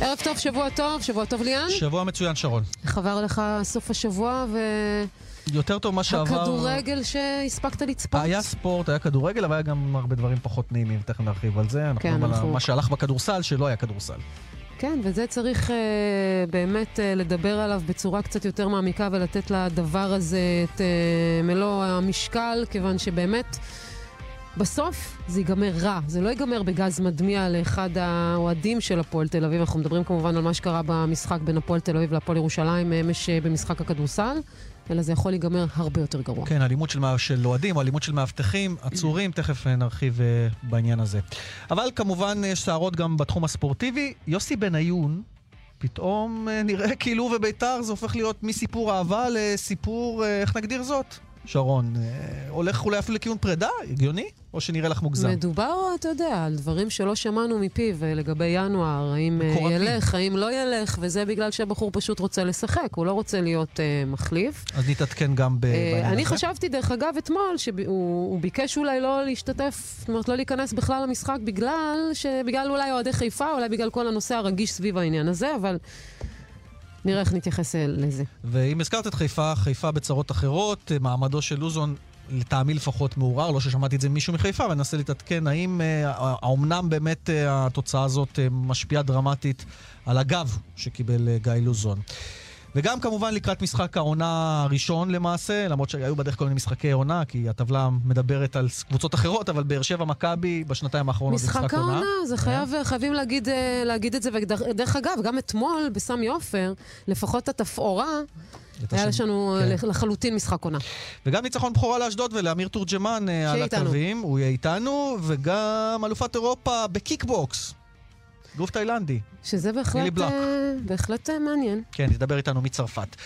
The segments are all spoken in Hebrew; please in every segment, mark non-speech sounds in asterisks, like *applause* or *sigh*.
ערב טוב, שבוע טוב, שבוע טוב ליאן. שבוע מצוין, שרון. איך עבר לך סוף השבוע ו... יותר טוב מה שעבר... הכדורגל שהספקת לצפות? היה ספורט, היה כדורגל, אבל היה גם הרבה דברים פחות נעימים, תכף נרחיב על זה. כן, אנחנו... אנחנו... מה שהלך בכדורסל, שלא היה כדורסל. כן, וזה צריך uh, באמת uh, לדבר עליו בצורה קצת יותר מעמיקה ולתת לדבר הזה את uh, מלוא המשקל, כיוון שבאמת... בסוף זה ייגמר רע, זה לא ייגמר בגז מדמיע לאחד האוהדים של הפועל תל אביב. אנחנו מדברים כמובן על מה שקרה במשחק בין הפועל תל אביב להפועל ירושלים אמש במשחק הכדורסל, אלא זה יכול להיגמר הרבה יותר גרוע. כן, אלימות של, של אוהדים או אלימות של מאבטחים, עצורים, תכף נרחיב uh, בעניין הזה. אבל כמובן יש סערות גם בתחום הספורטיבי. יוסי בניון, פתאום uh, נראה כאילו וביתר זה הופך להיות מסיפור אהבה לסיפור, uh, איך נגדיר זאת? שרון, הולך אולי אפילו לכיוון פרידה? הגיוני? או שנראה לך מוגזם? מדובר, אתה יודע, על דברים שלא שמענו מפיו לגבי ינואר, האם מקורבים. ילך, האם לא ילך, וזה בגלל שהבחור פשוט רוצה לשחק, הוא לא רוצה להיות uh, מחליף. אז נתעדכן גם בעניין uh, אני חשבתי, דרך אגב, אתמול, שהוא ביקש אולי לא להשתתף, זאת אומרת, לא להיכנס בכלל למשחק, בגלל, בגלל אולי אוהדי חיפה, אולי בגלל כל הנושא הרגיש סביב העניין הזה, אבל... נראה איך נתייחס לזה. ואם הזכרת את חיפה, חיפה בצרות אחרות, מעמדו של לוזון, לטעמי לפחות מעורער, לא ששמעתי את זה ממישהו מחיפה, ואני אנסה להתעדכן האם האומנם באמת התוצאה הזאת משפיעה דרמטית על הגב שקיבל גיא לוזון. וגם כמובן לקראת משחק העונה הראשון למעשה, למרות שהיו בדרך כל מיני משחקי עונה, כי הטבלה מדברת על קבוצות אחרות, אבל באר שבע מכבי בשנתיים האחרונות משחק, משחק העונה. משחק העונה, זה חייב, yeah. חייבים להגיד, להגיד את זה, ודרך אגב, גם אתמול בסמי עופר, לפחות התפאורה, היה לנו כן. לחלוטין משחק עונה. וגם ניצחון בכורה לאשדוד ולאמיר תורג'מן על הקווים, הוא יהיה איתנו, וגם אלופת אירופה בקיקבוקס. גוף תאילנדי. שזה בהחלט, uh, בהחלט uh, מעניין. כן, נדבר איתנו מצרפת.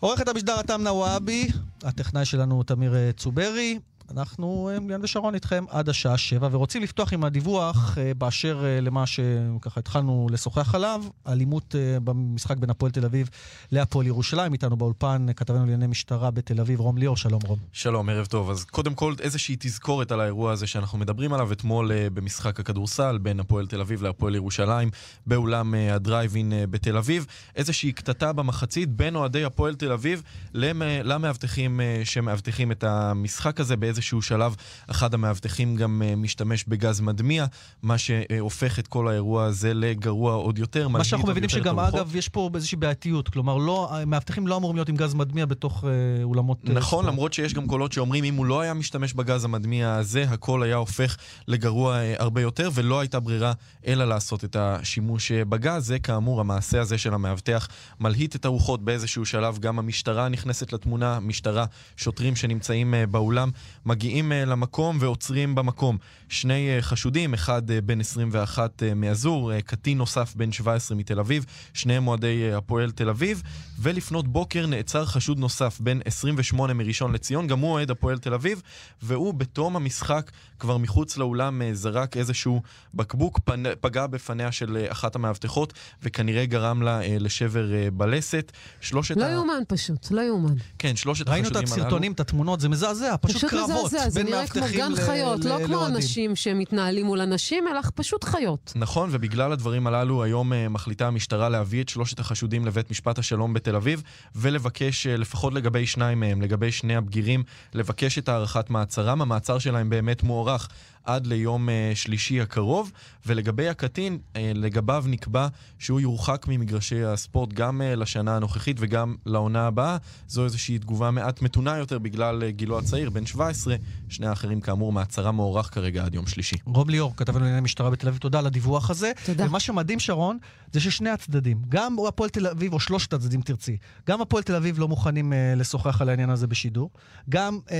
עורכת המשדר אתם נוואבי, הטכנאי שלנו תמיר צוברי. אנחנו, ליאן ושרון, איתכם עד השעה שבע, ורוצים לפתוח עם הדיווח אה, באשר אה, למה שככה התחלנו לשוחח עליו, אלימות אה, במשחק בין הפועל תל אביב להפועל ירושלים. איתנו באולפן כתבנו לענייני משטרה בתל אביב, רום ליאור, שלום רום. שלום, ערב טוב. אז קודם כל איזושהי תזכורת על האירוע הזה שאנחנו מדברים עליו אתמול במשחק הכדורסל בין הפועל תל אביב להפועל ירושלים, באולם הדרייבין בתל אביב. איזושהי קטטה במחצית בין אוהדי הפועל תל אביב למאבטחים שמאבטחים את המשחק הזה. באיזשהו שלב אחד המאבטחים גם uh, משתמש בגז מדמיע, מה שהופך את כל האירוע הזה לגרוע עוד יותר. מה שאנחנו מבינים שגם, אגב, יש פה איזושהי בעייתיות. כלומר, לא, מאבטחים לא אמורים להיות עם גז מדמיע בתוך uh, אולמות... נכון, ספורט. למרות שיש גם קולות שאומרים, אם הוא לא היה משתמש בגז המדמיע הזה, הכל היה הופך לגרוע uh, הרבה יותר, ולא הייתה ברירה אלא לעשות את השימוש uh, בגז. זה כאמור, המעשה הזה של המאבטח מלהיט את הרוחות באיזשהו שלב. גם המשטרה נכנסת לתמונה, משטרה, שוטרים שנמצאים uh, באולם, מגיעים uh, למקום ועוצרים במקום. שני uh, חשודים, אחד uh, בן 21 uh, מאזור, קטין נוסף בן 17 מתל אביב, שניהם אוהדי uh, הפועל תל אביב, ולפנות בוקר נעצר חשוד נוסף, בן 28 מראשון לציון, גם הוא אוהד הפועל תל אביב, והוא בתום המשחק כבר מחוץ לאולם זרק איזשהו בקבוק. פגע בפניה של אחת המאבטחות, וכנראה גרם לה לשבר בלסת. שלושת לא ה... יאומן פשוט, לא יאומן. כן, שלושת החשודים הללו. ראינו את הסרטונים, את התמונות, זה מזעזע, פשוט, פשוט קרבות. מזעזע, זה נראה כמו גן חיות, לא כמו אנשים שמתנהלים מול אנשים, אלא פשוט חיות. נכון, ובגלל הדברים הללו, היום uh, מחליטה המשטרה להביא את שלושת החשודים לבית משפט השלום בתל אביב, ולבקש, uh, לפחות לגבי שניים מהם, לגבי שני הבגירים, לבקש את הארכת מעצרם. המעצר שלהם באמת מוארך. עד ליום uh, שלישי הקרוב, ולגבי הקטין, uh, לגביו נקבע שהוא יורחק ממגרשי הספורט גם uh, לשנה הנוכחית וגם לעונה הבאה. זו איזושהי תגובה מעט מתונה יותר בגלל גילו הצעיר, בן 17. שני האחרים כאמור מעצרה מוארך כרגע עד יום שלישי. רוב ליאור, כתב לנו לענייני משטרה בתל אביב, תודה על הדיווח הזה. תודה. ומה שמדהים, שרון, זה ששני הצדדים, גם הפועל תל אביב, או שלושת הצדדים תרצי, גם הפועל תל אביב לא מוכנים uh, לשוחח על העניין הזה בשידור, גם uh,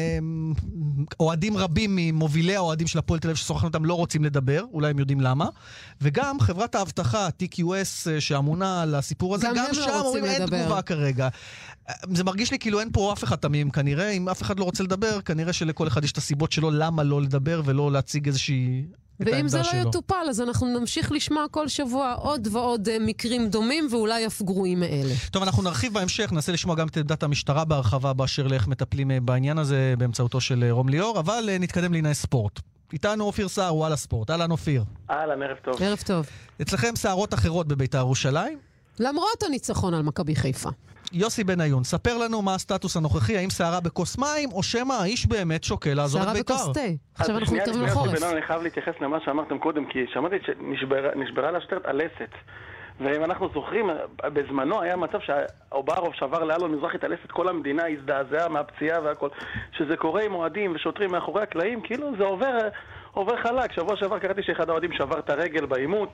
אוהדים רבים ממובילי האוהדים של הפועל תל אביב ששוחחנו אותם לא רוצים לדבר, אולי הם יודעים למה, וגם חברת האבטחה, TQS, שאמונה על הסיפור הזה, גם, גם לא שם אומרים אין תגובה כרגע. זה מרגיש לי כאילו אין פה אף אחד תמים כנראה, אם אף אחד לא רוצה לדבר, כנראה שלכל אחד יש את הסיבות שלו למה לא לדבר ולא להציג איזושהי... ואם זה לא שלו. יטופל, אז אנחנו נמשיך לשמוע כל שבוע עוד ועוד מקרים דומים, ואולי אף גרועים מאלה. טוב, אנחנו נרחיב בהמשך, ננסה לשמוע גם את עמדת המשטרה בהרחבה באשר לאיך מטפלים בעניין הזה באמצעותו של רום ליאור, אבל נתקדם לענייני ספורט. איתנו אופיר סער, וואלה ספורט. אהלן אופיר. אהלן, ערב טוב. ערב טוב. אצלכם סערות אחרות בבית"ר ירושלים? למרות הניצחון על מכבי חיפה. יוסי בניון, ספר לנו מה הסטטוס הנוכחי, האם סערה בכוס מים, או שמא האיש באמת שוקל לעזוב את סערה בית"ר? בכוס תה. עכשיו אנחנו מתקרבים לחורף. אני חייב להתייחס למה שאמרתם קודם, כי שמעתי שנשברה לה שטרת הלסת. ואם אנחנו זוכרים, בזמנו היה מצב שאוברוב שבר לאלון מזרחי את הלסת, כל המדינה הזדעזעה מהפציעה והכל. שזה קורה עם אוהדים ושוטרים מאחורי הקלעים, כאילו זה עובר, עובר חלק. שבוע שעבר קראתי שאחד האוהדים שבר את הרגל בעימות,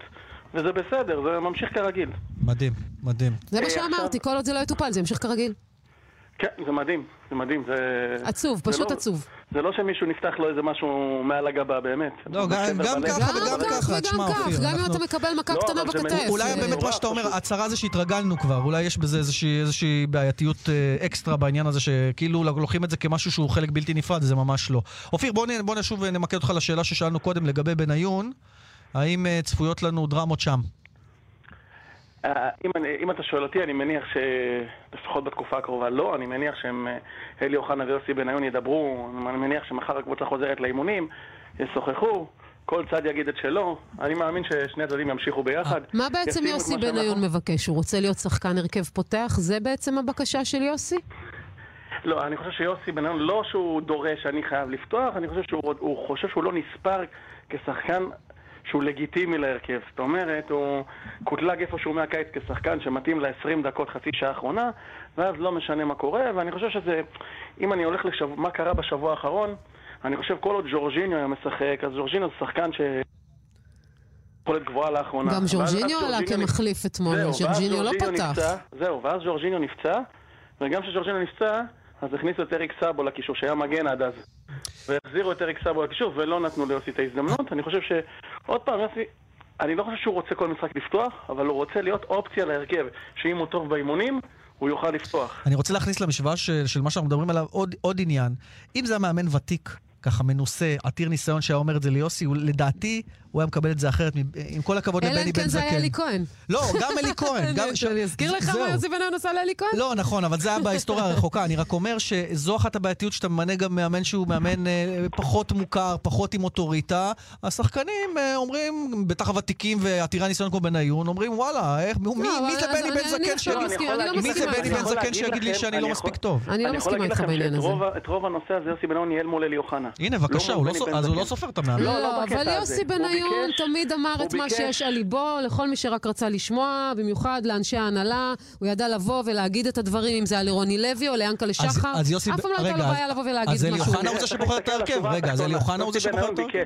וזה בסדר, זה ממשיך כרגיל. מדהים, מדהים. זה מה אה, שאמרתי, כל עוד זה לא יטופל, זה ימשיך כרגיל. כן, זה מדהים, זה מדהים, זה... עצוב, זה פשוט לא- עצוב. זה לא שמישהו נפתח לו איזה משהו מעל הגבה, באמת. לא, זה גם- גם. ככה גם וגם ככה, תשמע, וגם כך, אופיר, גם אם אנחנו- אתה מקבל מכה לא, קטנה זה בכתף. אולי באמת מה שאתה אומר, הצהרה זה שהתרגלנו כבר, אולי יש בזה איזושהי, איזושהי בעייתיות אה, אקסטרה בעניין הזה, שכאילו לוקחים את זה כמשהו שהוא חלק בלתי נפרד, זה ממש לא. אופיר, בוא נשוב ונמקד אותך לשאלה ששאלנו קודם לגבי בניון, האם אה, צפויות לנו דרמות שם? אה, אם, אני, אם אתה שואל אותי, אני מניח שלפחות בתקופה הקרובה לא, אני מניח שהם, אה, אלי אוחנה ויוסי בניון ידברו, אני מניח שמחר הקבוצה חוזרת לאימונים, ישוחחו, כל צד יגיד את שלו, אני מאמין ששני הצדדים ימשיכו ביחד. מה בעצם יוסי בניון נכון. מבקש? הוא רוצה להיות שחקן הרכב פותח? זה בעצם הבקשה של יוסי? לא, אני חושב שיוסי בניון, לא שהוא דורש שאני חייב לפתוח, אני חושב שהוא הוא חושב שהוא לא נספר כשחקן שהוא לגיטימי להרכב. זאת אומרת, הוא קוטלג איפשהו מהקיץ כשחקן שמתאים ל-20 דקות, חצי שעה האחרונה, ואז לא משנה מה קורה, ואני חושב שזה, אם אני הולך לשבוע, מה קרה בשבוע האחרון, אני חושב כל עוד ג'ורג'יניו היה משחק, אז ג'ורג'יניו זה שחקן ש... יכולת גבוהה לאחרונה. גם אז עלה ג'ורג'יניו כמחליף אתמול, ז'ורג'יניו לא ג'ורג'יניו פתח. נפצע, זהו, ואז ג'ורג'יניו נפצע, וגם כשג'ורג'יניו נפצע, אז הכניסו את אריק סאבו לקישור, שהיה מגן עד אז. והחזירו את אריק סאבו לקישור, ולא נתנו ליוסי את ההזדמנות. אני חושב ש... עוד פעם, יוסי, אני לא חושב שהוא רוצה כל משחק לפתוח, אבל הוא רוצה להיות אופציה להרכב, שאם הוא טוב באימונים, הוא יוכל לפתוח. אני רוצה להכניס למשוואה של, של מה שאנחנו מדברים עליו עוד, עוד עניין. אם זה היה מאמן ותיק, ככה מנוסה, עתיר ניסיון שהיה אומר את זה ליוסי, הוא, לדעתי הוא היה מקבל את זה אחרת, עם כל הכבוד אלא לבני אם בן כן זה היה זקן. אלי כהן. לא, גם אלי כהן. *laughs* גם ש- אני אזכיר לך. מה יוסי בניון עשה לאלי כהן? לא, נכון, אבל זה היה בהיסטוריה הרחוקה. אני רק אומר שזו אחת הבעייתיות שאתה ממנה גם מאמן שהוא מאמן אה, פחות מוכר, פחות עם אוטוריטה. השחקנים אה, אומרים, בטח הוותיקים ועתירי הניסיון כמו בניון, אומרים וואלה, איך, מי, לא, זה בני אני- בן אני זקן. אני יכול אני לא להגיד מי זה בני. בן יכול זקן להגיד שיגיד לי לכם- שאני אני לא יכול- מספיק טוב? אני לא יכול מסכימה להגיד איתך לכם בעניין שאת הזה. רוב ה- את רוב הנושא הזה יוסי בניון ניהל מול אלי אוחנה. הנה, בבקשה, לא לא אז הוא לא. סופר את המאמן. לא, לא, בקטע אבל. יוסי בניון תמיד אמר את מה ביקש- שיש על ליבו לכל מי שרק רצה לשמוע, במיוחד לאנשי ההנהלה. הוא ידע לבוא ולהגיד את הדברים, אם זה היה לרוני לוי או ליענקלה אז- שחר. אז יוסי- אף פעם לא הייתה רגע, לו אז- בעיה לבוא ולהגיד אז אלי משהו. אוחנה הוא זה שבוחר את ההרכב. רגע, אז אלי. אוחנה הוא זה יוסי שבוחר את ההרכב.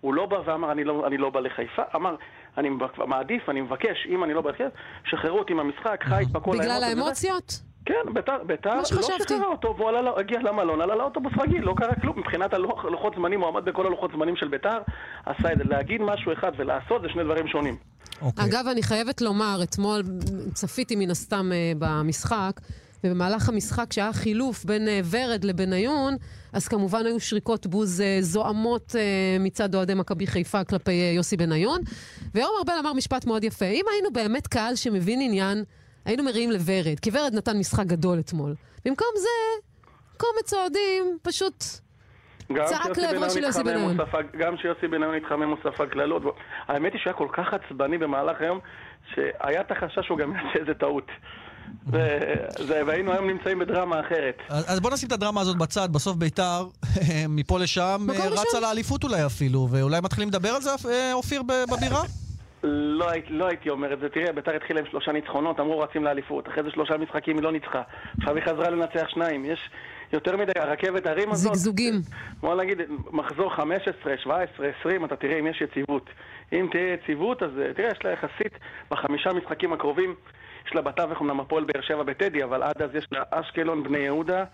הוא לא בא ואמר אני לא, אני לא בא לחיפה, אמר אני מעדיף, אני מבקש, אם אני לא בהרכב, שחררו אותי מהמשחק, חי התפקו בגלל האמוציות? כן, ביתר, ביתר לא. שחררה אותו, והוא עלה, הגיע למלון, עלה לאוטובוס רגיל, לא קרה כלום. מבחינת הלוח- לוחות זמנים, הוא עמד בכל הלוחות זמנים של ביתר, עשה את זה. להגיד משהו אחד ולעשות זה שני דברים שונים. אוקיי. אגב, אני חייבת לומר, אתמול צפיתי מן הסתם אה, במשחק, ובמהלך המשחק, כשהיה חילוף בין אה, ורד לבניון, אז כמובן היו שריקות בוז אה, זועמות אה, מצד אוהדי מכבי חיפה כלפי אה, יוסי בניון. ויורם ארבל אמר משפט מאוד יפה, אם היינו באמת קהל שמבין עניין, היינו מריעים לוורד, כי ורד נתן משחק גדול אתמול. במקום זה, קומץ אוהדים פשוט... צעק לעברו של יוסי בניון. גם שיוסי בניון התחמם הוא ספג קללות. האמת היא שהוא היה כל כך עצבני במהלך היום, שהיה את החשש שהוא גם *laughs* יעשה איזה טעות. והיינו היום נמצאים בדרמה אחרת. אז אז בוא נשים את הדרמה הזאת בצד, בסוף ביתר, *laughs* מפה לשם, אה. רצה לאליפות אולי אפילו, ואולי מתחילים לדבר על זה, אה, אופיר, בבירה? לא, לא הייתי אומר את זה. תראה, ביתר התחילה עם שלושה ניצחונות, אמרו רצים לאליפות. אחרי זה שלושה משחקים היא לא ניצחה. עכשיו היא חזרה לנצח שניים. יש יותר מדי, הרכבת הרים הזאת... זיגזוגים. בוא נגיד, מחזור 15, 17, 20, אתה תראה אם יש יציבות. אם תהיה יציבות, אז אה, תראה, יש לה יחסית בחמישה משחקים הקרובים, יש לה בתווך אמנם הפועל באר שבע בטדי, אבל עד אז יש לה אשקלון, בני יהודה,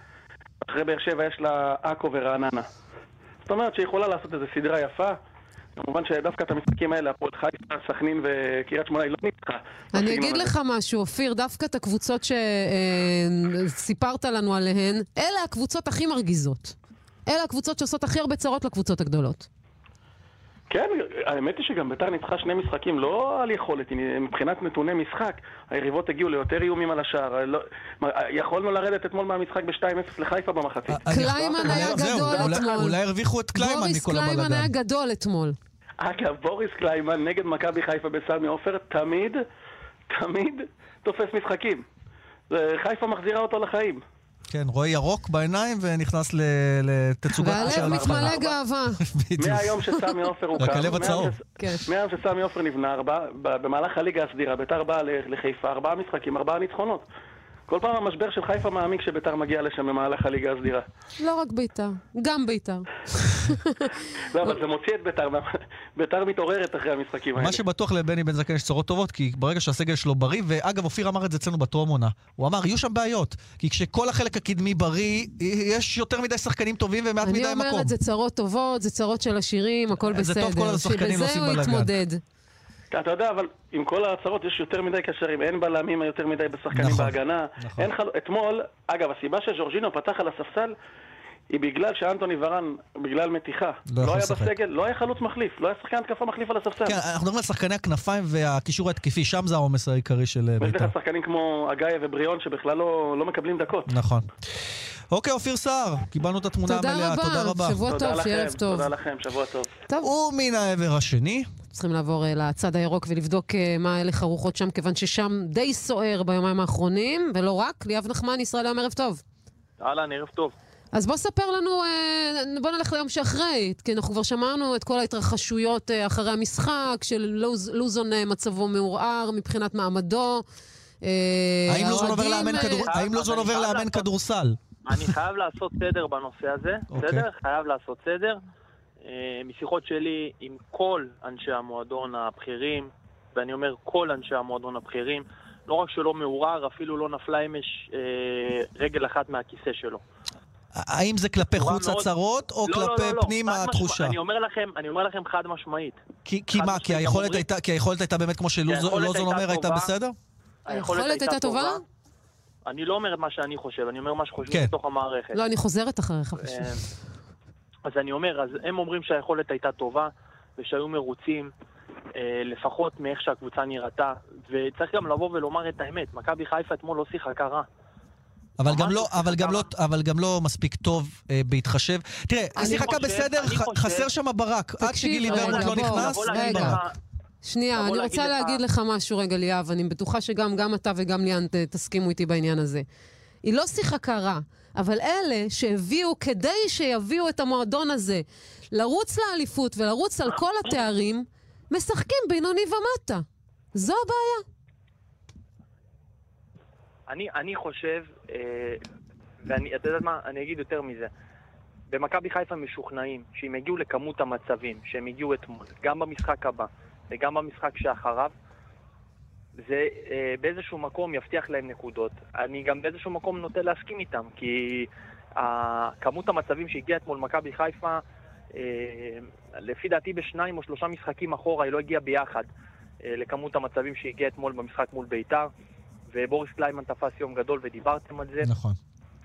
אחרי באר שבע יש לה עכו ורעננה. זאת אומרת שהיא יכולה לעשות איזו סדרה יפה. כמובן שדווקא את המשחקים האלה, הפועל חיפה, סכנין וקריית שמונה, היא לא ניצחה. אני אגיד הזה. לך משהו, אופיר, דווקא את הקבוצות שסיפרת לנו עליהן, אלה הקבוצות הכי מרגיזות. אלה הקבוצות שעושות הכי הרבה צרות לקבוצות הגדולות. כן, האמת היא שגם ביתר ניצחה שני משחקים, לא על יכולת, מבחינת נתוני משחק. היריבות הגיעו ליותר איומים על השער. לא, יכולנו לרדת אתמול מהמשחק ב-2-0 לחיפה במחצית. קליימן היה גדול אתמול. אולי הרוויחו את קליימן מכל הבלאגן. בוריס קליימן היה גדול אתמול. אגב, בוריס קליימן נגד מכבי חיפה בסמי עופר תמיד, תמיד תופס משחקים. חיפה מחזירה אותו לחיים. כן, רואה ירוק בעיניים ונכנס לתצוגת של והלב מתמלא גאווה. *laughs* מהיום שסמי עופר הוקם. לכלב הצהוב. כן. מהיום שסמי עופר נבנה, במהלך הליגה הסדירה, ביתר באה לחיפה, ארבעה משחקים, ארבעה ניצחונות. כל פעם המשבר של חיפה מעמיק כשביתר מגיע לשם במהלך הליגה הסדירה. לא רק ביתר, גם ביתר. *laughs* לא, אבל זה מוציא את ביתר, *laughs* ביתר מתעוררת אחרי המשחקים האלה. מה שבטוח לבני בן זקן יש צורות טובות, כי ברגע שהסגל שלו בריא, ואגב, אופיר אמר את זה אצלנו בטרום עונה, הוא אמר, יהיו שם בעיות, כי כשכל החלק הקדמי בריא, יש יותר מדי שחקנים טובים ומעט מדי מקום. אני אומרת, זה צרות טובות, זה צרות של השירים, הכל בסדר. זה טוב, כל השחקנים עושים בלאגן. אתה יודע, אבל עם כל ההצהרות יש יותר מדי קשרים, אין בלמים יותר מדי בשחקנים נכון, בהגנה. נכון. אין חל... אתמול, אגב, הסיבה שז'ורג'ינו פתח על הספסל היא בגלל שאנטוני ורן, בגלל מתיחה. לא, לא היה לשחק. בסגל, לא היה חלוץ מחליף, לא היה שחקן התקפה מחליף על הספסל. כן, אנחנו מדברים על שחקני הכנפיים והקישור ההתקפי, שם זה העומס העיקרי של בית"ר. ויש לך שחקנים כמו אגאיה ובריאון שבכלל לא, לא מקבלים דקות. נכון. אוקיי, אופיר סער, קיבלנו את התמונה המלאה. תודה רבה. תודה רבה. שבוע טוב, שיהיה ערב טוב. תודה לכם, שבוע טוב. טוב. ומן העבר השני. צריכים לעבור uh, לצד הירוק ולבדוק uh, מה הלך הרוחות שם, כיוון ששם די סוער ביומיים האחרונים, ולא רק. ליאב נחמן, ישראל היום ערב טוב. אהלן, ערב טוב. אז בוא ספר לנו, uh, בוא נלך ליום שאחרי, כי אנחנו כבר שמענו את כל ההתרחשויות אחרי המשחק, של לוז, לוזון מצבו מעורער מבחינת מעמדו. האם לוזון עובר לאמן כדורסל? אני חייב לעשות סדר בנושא הזה, אוקיי. בסדר? חייב לעשות סדר. אה, משיחות שלי עם כל אנשי המועדון הבכירים, ואני אומר כל אנשי המועדון הבכירים, לא רק שלא מעורר, אפילו לא נפלה אמש אה, רגל אחת מהכיסא שלו. האם זה כלפי חוץ מאוד... הצהרות, או לא, לא כלפי לא, לא, פנים לא, התחושה? אני אומר לכם, אני אומר לכם חד משמעית. כי, כי מה, כי היכולת, אומרים... הייתה, כי היכולת הייתה באמת כמו שלוזון אומר, הייתה בסדר? היכולת הייתה טובה? אני לא אומר את מה שאני חושב, אני אומר מה שחושבים כן. בתוך המערכת. לא, אני חוזרת אחריך פשוט. אז אני אומר, אז הם אומרים שהיכולת הייתה טובה, ושהיו מרוצים, אה, לפחות מאיך שהקבוצה נראתה, וצריך גם לבוא ולומר את האמת, מכבי חיפה אתמול לא שיחקה רע. אבל גם, לא, אבל, גם לא, אבל גם לא מספיק טוב אה, בהתחשב. תראה, היא שיחקה בסדר, ח, חושב... חסר שם ברק. עד שגילי ורמוט לא נכנס, אין ברק. שנייה, אני רוצה להגיד לך משהו רגע, ליאב, אני בטוחה שגם אתה וגם ליאן תסכימו איתי בעניין הזה. היא לא שיחקה רע, אבל אלה שהביאו, כדי שיביאו את המועדון הזה לרוץ לאליפות ולרוץ על כל התארים, משחקים בינוני ומטה. זו הבעיה. אני, אני חושב, אה, ואני, אתה יודע מה, אני אגיד יותר מזה. במכבי חיפה משוכנעים שאם יגיעו לכמות המצבים שהם הגיעו אתמול, גם במשחק הבא וגם במשחק שאחריו, זה אה, באיזשהו מקום יבטיח להם נקודות. אני גם באיזשהו מקום נוטה להסכים איתם, כי אה, כמות המצבים שהגיעה אתמול מכבי חיפה, אה, לפי דעתי בשניים או שלושה משחקים אחורה היא לא הגיעה ביחד אה, לכמות המצבים שהגיעה אתמול במשחק מול ביתר, ובוריס קליימן תפס יום גדול ודיברתם על זה. נכון.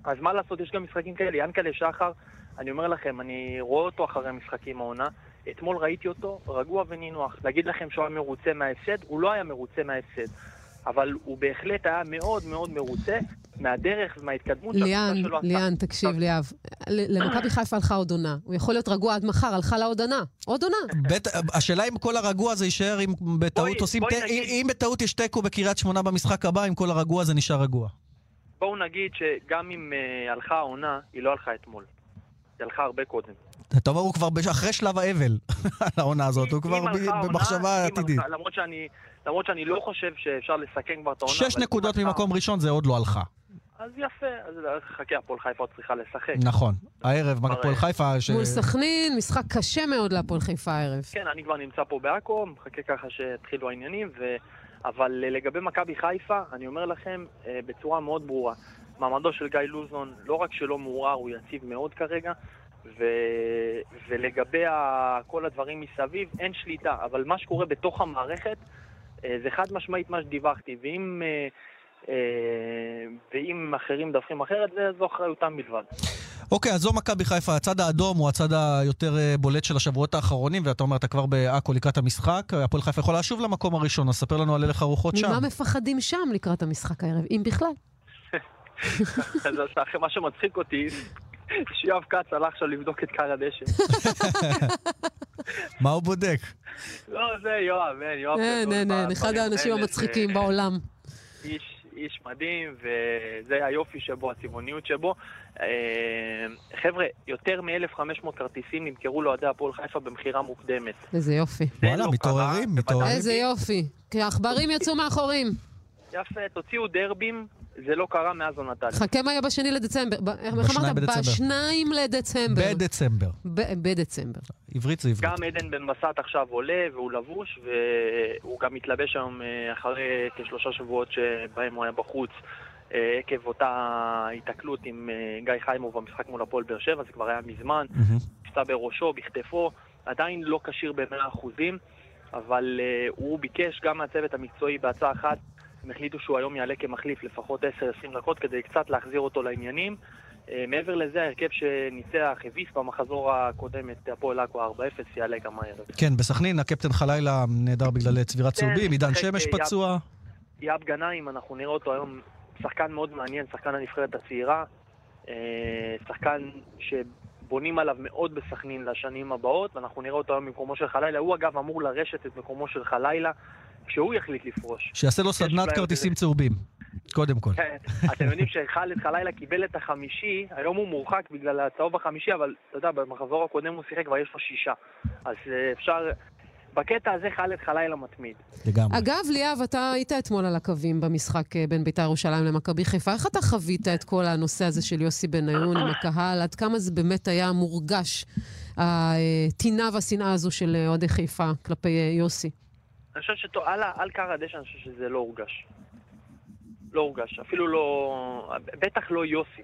אז מה לעשות, יש גם משחקים כאלה. ינקלה שחר, אני אומר לכם, אני רואה אותו אחרי המשחקים העונה. אתמול ראיתי אותו רגוע ונינוח. להגיד לכם שהוא היה מרוצה מההפסד? הוא לא היה מרוצה מההפסד. אבל הוא בהחלט היה מאוד מאוד מרוצה מהדרך ומההתקדמות ליאן, שלו. ליאן, תקשיב, ליאב. למכבי חיפה הלכה עוד עונה. הוא יכול להיות רגוע עד מחר, הלכה לה עוד עונה. עוד עונה. השאלה אם כל הרגוע הזה יישאר, אם בטעות עושים... אם בטעות יש תיקו בקריית שמונה במשחק הבא, אם כל הרגוע הזה נשאר רגוע. בואו נגיד שגם אם אה, הלכה העונה, היא לא הלכה אתמול. היא הלכה הרבה קודם. אתה אומר, הוא כבר אחרי שלב האבל *laughs* על העונה הזאת, הוא כבר במחשבה עתידית. למרות שאני לא חושב שאפשר לסכם כבר את העונה. שש נקודות ממקום ראשון זה עוד לא הלכה. אז יפה, אז חכה, הפועל חיפה עוד צריכה לשחק. נכון, הערב, הפועל חיפה... ש... מול סכנין, משחק קשה מאוד להפועל חיפה הערב. כן, אני כבר נמצא פה בעכו, מחכה ככה שיתחילו העניינים, ו... אבל לגבי מכבי חיפה, אני אומר לכם אה, בצורה מאוד ברורה, מעמדו של גיא לוזון לא רק שלא מעורער, הוא יציב מאוד כרגע, ו... ולגבי כל הדברים מסביב, אין שליטה. אבל מה שקורה בתוך המערכת, אה, זה חד משמעית מה שדיווחתי. ואם, אה, אה, ואם אחרים מדווחים אחרת, זו אחריותם בלבד. אוקיי, אז זו מכבי חיפה. הצד האדום הוא הצד היותר בולט של השבועות האחרונים, ואתה אומר, אתה כבר בעכו לקראת המשחק. הפועל חיפה יכולה לשוב למקום הראשון, אז ספר לנו על הלך הרוחות שם. ממה מפחדים שם לקראת המשחק הערב, אם בכלל? *laughs* אז אחרי מה שמצחיק אותי, שיואב כץ הלך עכשיו לבדוק את קר הדשא. מה הוא בודק? לא, זה יואב, אין, יואב אין, אין, אין, אחד האנשים המצחיקים זה בעולם. איש, איש מדהים, וזה היופי שבו, הצבעוניות שבו. אה, חבר'ה, יותר מ-1,500 כרטיסים נמכרו לאוהדי הפועל חיפה במכירה מוקדמת. איזה יופי. וואלה, לא מתעוררים, מתעוררים. איזה יופי. כי העכברים יצאו מאחורים. יפה, תוציאו דרבים, זה לא קרה מאז עונת א'. חכה מה יהיה בשני לדצמבר. איך בשניים אמרת? בשניים לדצמבר. בדצמבר. בדצמבר. עברית זה עברית. גם עדן בן בסט עכשיו עולה והוא לבוש, והוא גם מתלבש היום אה, אחרי כשלושה שבועות שבהם הוא היה בחוץ. אה, עקב אותה היתקלות עם אה, גיא חיימוב במשחק מול הפועל באר שבע, זה כבר היה מזמן. נפצע בראשו, בכתפו, עדיין לא כשיר במאה אחוזים, אבל הוא ביקש גם מהצוות המקצועי בהצעה אחת, הם החליטו שהוא היום יעלה כמחליף לפחות 10-20 דקות כדי קצת להחזיר אותו לעניינים. אה, מעבר לזה, ההרכב שניצח, הביס במחזור הקודם את הפועל עכו 4-0, יעלה גם הערב. כן, בסכנין הקפטן חלילה נהדר בגלל צבירת כן, צהובים, עידן שמש אה, פצוע. יאב גנאים, אנחנו נראה אותו היום, שחקן מאוד מעניין, שחקן הנבחרת הצעירה, אה, שחקן שבונים עליו מאוד בסכנין לשנים הבאות, ואנחנו נראה אותו היום במקומו של חלילה. הוא אגב אמור לרשת את מקומו של חלילה כשהוא יחליט לפרוש. שיעשה לו סדנת כרטיסים צהובים. קודם כל. כן, אתם יודעים שחאלד חלילה קיבל את החמישי, היום הוא מורחק בגלל הצהוב החמישי, אבל אתה יודע, במחזור הקודם הוא שיחק, כבר יש לו שישה. אז אה, אפשר... בקטע הזה חאלד חלילה מתמיד. לגמרי. אגב, ליאב, אתה היית אתמול על הקווים במשחק אה, בין בית"ר ירושלים למכבי חיפה. איך אתה חווית את כל הנושא הזה של יוסי בניון עם הקהל? עד כמה זה באמת היה מורגש, הטינה והשנאה הזו של אה, אוהדי חיפה כלפי יוסי? אני חושב שעל על קר הדשא אני חושב שזה לא הורגש. לא הורגש. אפילו לא... בטח לא יוסי.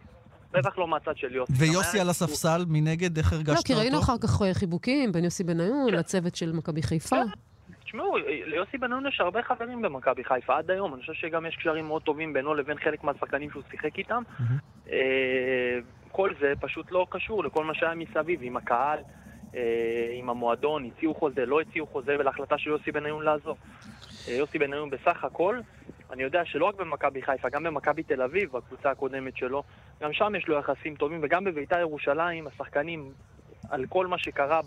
בטח לא מהצד של יוסי. ויוסי על הספסל מנגד, איך הרגשת לא, אותו? כי ראינו אחר כך אה, חיבוקים בין יוסי בניון לצוות של מכבי חיפה. תשמעו, ליוסי בן-נון יש הרבה חברים במכבי חיפה עד היום. אני חושב שגם יש קשרים מאוד טובים בינו לבין חלק מהשחקנים שהוא שיחק איתם. אה, כל זה פשוט לא קשור לכל מה שהיה מסביב, עם הקהל, אה, עם המועדון, הציעו חוזה, לא הציעו חוזה, ולהחלטה של יוסי בניון לעזוב. אה, יוסי בניון בסך הכל, אני יודע שלא רק במכבי חיפה, גם במכבי תל אביב, הקבוצה הקודמת שלו, גם שם יש לו יחסים טובים, וגם בביתר ירושלים, השחקנים, על כל מה שקרה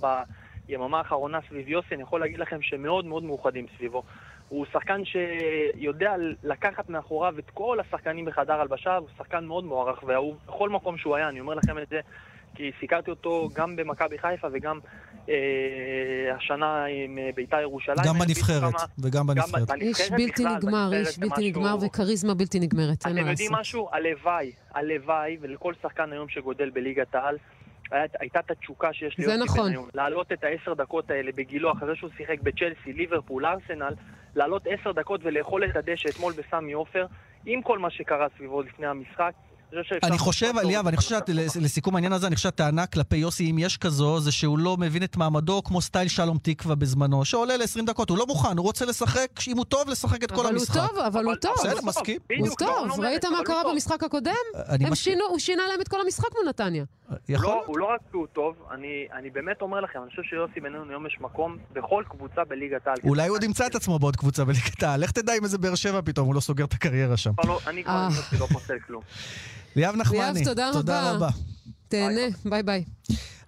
ביממה האחרונה סביב יוסי, אני יכול להגיד לכם שמאוד מאוד מאוחדים סביבו. הוא שחקן שיודע לקחת מאחוריו את כל השחקנים בחדר הלבשה, הוא שחקן מאוד מוערך ואהוב בכל מקום שהוא היה, אני אומר לכם את זה כי סיקרתי אותו גם במכבי חיפה וגם אה, השנה עם אה, ביתר ירושלים. גם בנבחרת, כמה- וגם גם בנבחרת. בנבחרת איש בלתי בכלל, נגמר, איש בלתי משהו- נגמר וכריזמה בלתי נגמרת, אין אתם מה יודעים לעשות. משהו? הלוואי, הלוואי, ולכל שחקן היום שגודל בליגת העל, הייתה את התשוקה שיש זה ליוסי נכון. בניון. להעלות את העשר דקות האלה בגילו, אחרי שהוא שיחק בצ'לסי, ליברפול, ארסנל, לעלות עשר דקות ולאכול את הדשא אתמול בסמי עופר, עם כל מה שקרה סביבו לפני המשחק. אני חושב שאפשר אני חושב, שאת- לסיכום העניין הזה, אני חושב שהטענה כלפי יוסי, אם יש כזו, זה שהוא לא מבין את מעמדו כמו סטייל שלום תקווה בזמנו, שעולה ל-20 דקות, הוא לא מוכן, הוא רוצה לשחק, אם הוא טוב, לשחק את כל אבל הוא המשחק. טוב, אבל הוא טוב. בסדר, מסכים. הוא לא, טוב, לא ראית מה קרה. במשחק הקודם? שינו, הוא שינה להם את כל המשחק מול נתניה. יכול לא, להיות. הוא לא רק שהוא טוב, אני, אני באמת אומר לכם, אני חושב שיוסי בניון היום יש מקום בכל קבוצה בליגת העל. אולי הוא עוד ימצא את עצמו בעוד קבוצה בליגת העל. לך תדע אם איזה באר שבע פתאום, הוא לא סוגר את הקריירה שם. לא- אני כבר אה. לא פוסל כלום. ליאב נחמני, ליאב, תודה תודה רבה. רבה. תהנה, ביי ביי.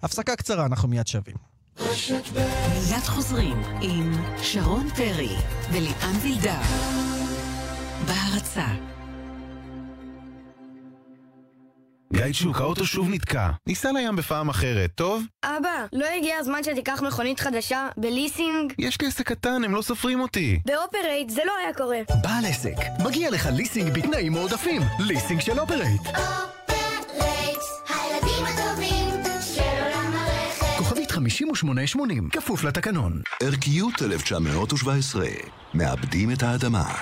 הפסקה קצרה, אנחנו מיד שבים. מיד חוזרים עם שרון פרי וליאן וילדר. בהרצה גיא צ'וק, האוטו שוב נתקע. ניסע לים בפעם אחרת, טוב? אבא, לא הגיע הזמן שתיקח מכונית חדשה בליסינג? יש לי עסק קטן, הם לא סופרים אותי. באופרייט זה לא היה קורה. בעל עסק, מגיע לך ליסינג בתנאים מועדפים. ליסינג של אופרייט. הילדים הטובים של עולם הרכב. כוכבית 5880, כפוף לתקנון. ערכיות 1917, מעבדים את האדמה.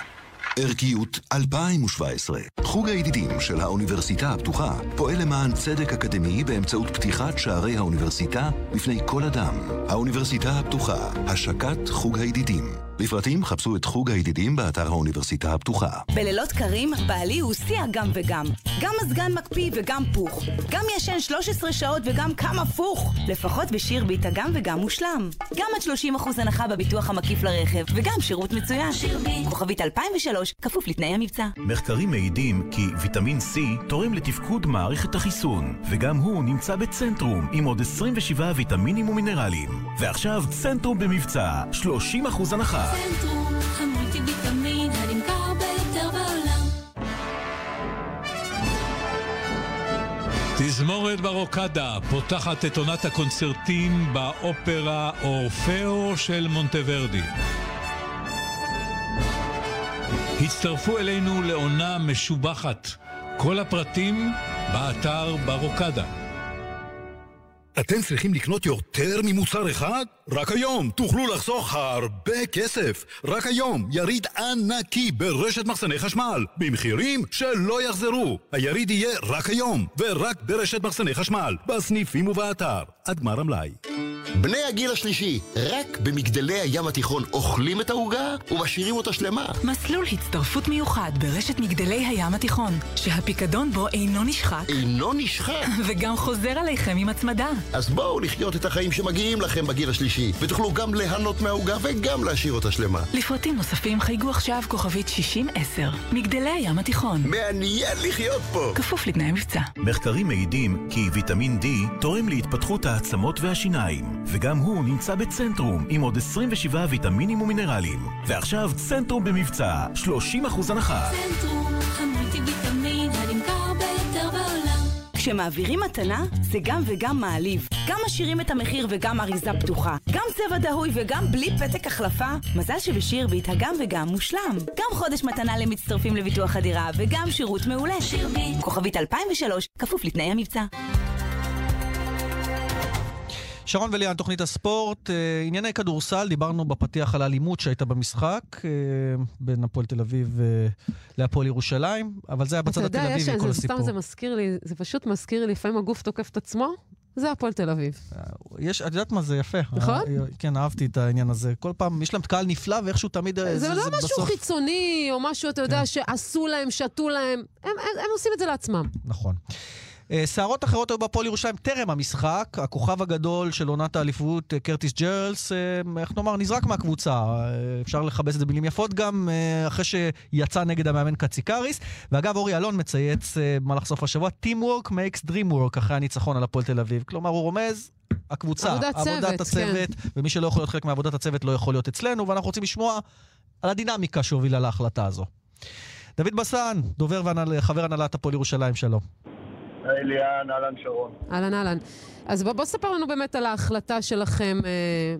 ערכיות 2017, חוג הידידים של האוניברסיטה הפתוחה, פועל למען צדק אקדמי באמצעות פתיחת שערי האוניברסיטה בפני כל אדם. האוניברסיטה הפתוחה, השקת חוג הידידים. לפרטים חפשו את חוג הידידים באתר האוניברסיטה הפתוחה. בלילות קרים, בעלי הוא שיא הגם וגם. גם מזגן מקפיא וגם פוך. גם ישן 13 שעות וגם קם הפוך. לפחות בשיר ביט הגם וגם מושלם. גם עד 30% הנחה בביטוח המקיף לרכב, וגם שירות מצוין. שיר ביט. כוכבית 2003, כפוף לתנאי המבצע. מחקרים מעידים כי ויטמין C תורם לתפקוד מערכת החיסון, וגם הוא נמצא בצנטרום עם עוד 27 ויטמינים ומינרלים. ועכשיו צנטרום במבצע, 30% הנחה. תזמורת ברוקדה פותחת את עונת הקונצרטים באופרה אורפאו של מונטוורדי. הצטרפו אלינו לעונה משובחת. כל הפרטים באתר ברוקדה. אתם צריכים לקנות יותר ממוצר אחד? רק היום תוכלו לחסוך הרבה כסף. רק היום יריד ענקי ברשת מחסני חשמל, במחירים שלא יחזרו. היריד יהיה רק היום, ורק ברשת מחסני חשמל, בסניפים ובאתר, עד גמר המלאי. בני הגיל השלישי, רק במגדלי הים התיכון אוכלים את העוגה ומשאירים אותה שלמה. מסלול הצטרפות מיוחד ברשת מגדלי הים התיכון, שהפיקדון בו אינו נשחק. אינו נשחק? *laughs* וגם חוזר עליכם עם הצמדה. אז בואו לחיות את החיים שמגיעים לכם בגיל השלישי, ותוכלו גם ליהנות מהעוגה וגם להשאיר אותה שלמה. לפרטים נוספים חייגו עכשיו כוכבית 6010. מגדלי הים התיכון. מעניין לחיות פה! כפוף לתנאי מבצע. מחקרים מעידים כי ויטמין D תורם להתפתחות העצמות והשיניים, וגם הוא נמצא בצנטרום עם עוד 27 ויטמינים ומינרלים. ועכשיו צנטרום במבצע, 30% הנחה. צנטרום, כשמעבירים מתנה, זה גם וגם מעליב. גם משאירים את המחיר וגם אריזה פתוחה. גם צבע דהוי וגם בלי פתק החלפה. מזל שבשיר ביט הגם וגם מושלם. גם חודש מתנה למצטרפים לביטוח הדירה וגם שירות מעולה. שיר ביט. כוכבית 2003, כפוף לתנאי המבצע. שרון וליאן, תוכנית הספורט. אה, ענייני כדורסל, דיברנו בפתיח על האלימות שהייתה במשחק אה, בין הפועל תל אביב אה, להפועל ירושלים, אבל זה היה בצד התל אביבי, כל אתה יודע, הסיפור. סתם זה מזכיר לי, זה פשוט מזכיר לי, לפעמים הגוף תוקף את עצמו, זה הפועל תל אביב. יש, את יודעת מה, זה יפה. נכון? כן, אהבתי את העניין הזה. כל פעם, יש להם קהל נפלא, ואיכשהו תמיד... אה, זה לא משהו בסוף- כן. חיצוני, או משהו, אתה יודע, שעשו להם, שתו להם. הם- הם הם עושים את זה לעצמם. נכון. אה, סערות אחרות היו בהפועל ירושלים טרם המשחק. הכוכב הגדול של עונת האליפות, אה, קרטיס ג'רלס, אה, איך נאמר, נזרק מהקבוצה. אפשר לכבס את זה במילים יפות גם, אחרי שיצא נגד המאמן קציקריס. ואגב, אורי אלון מצייץ במהלך סוף השבוע, Teamwork makes dream work, אחרי הניצחון על הפועל תל אביב. כלומר, הוא רומז... הקבוצה, עבודת צוות, עבודת הצוות, כן. ומי שלא יכול להיות חלק מעבודת הצוות לא יכול להיות אצלנו, ואנחנו רוצים לשמוע על הדינמיקה שהובילה להחלטה הזו. דוד בסן, דובר וחבר הנהלת הפועל ירושלים, שלום. היי ליאן, אהלן שרון. אהלן אהלן. אז בוא, בוא ספר לנו באמת על ההחלטה שלכם אה,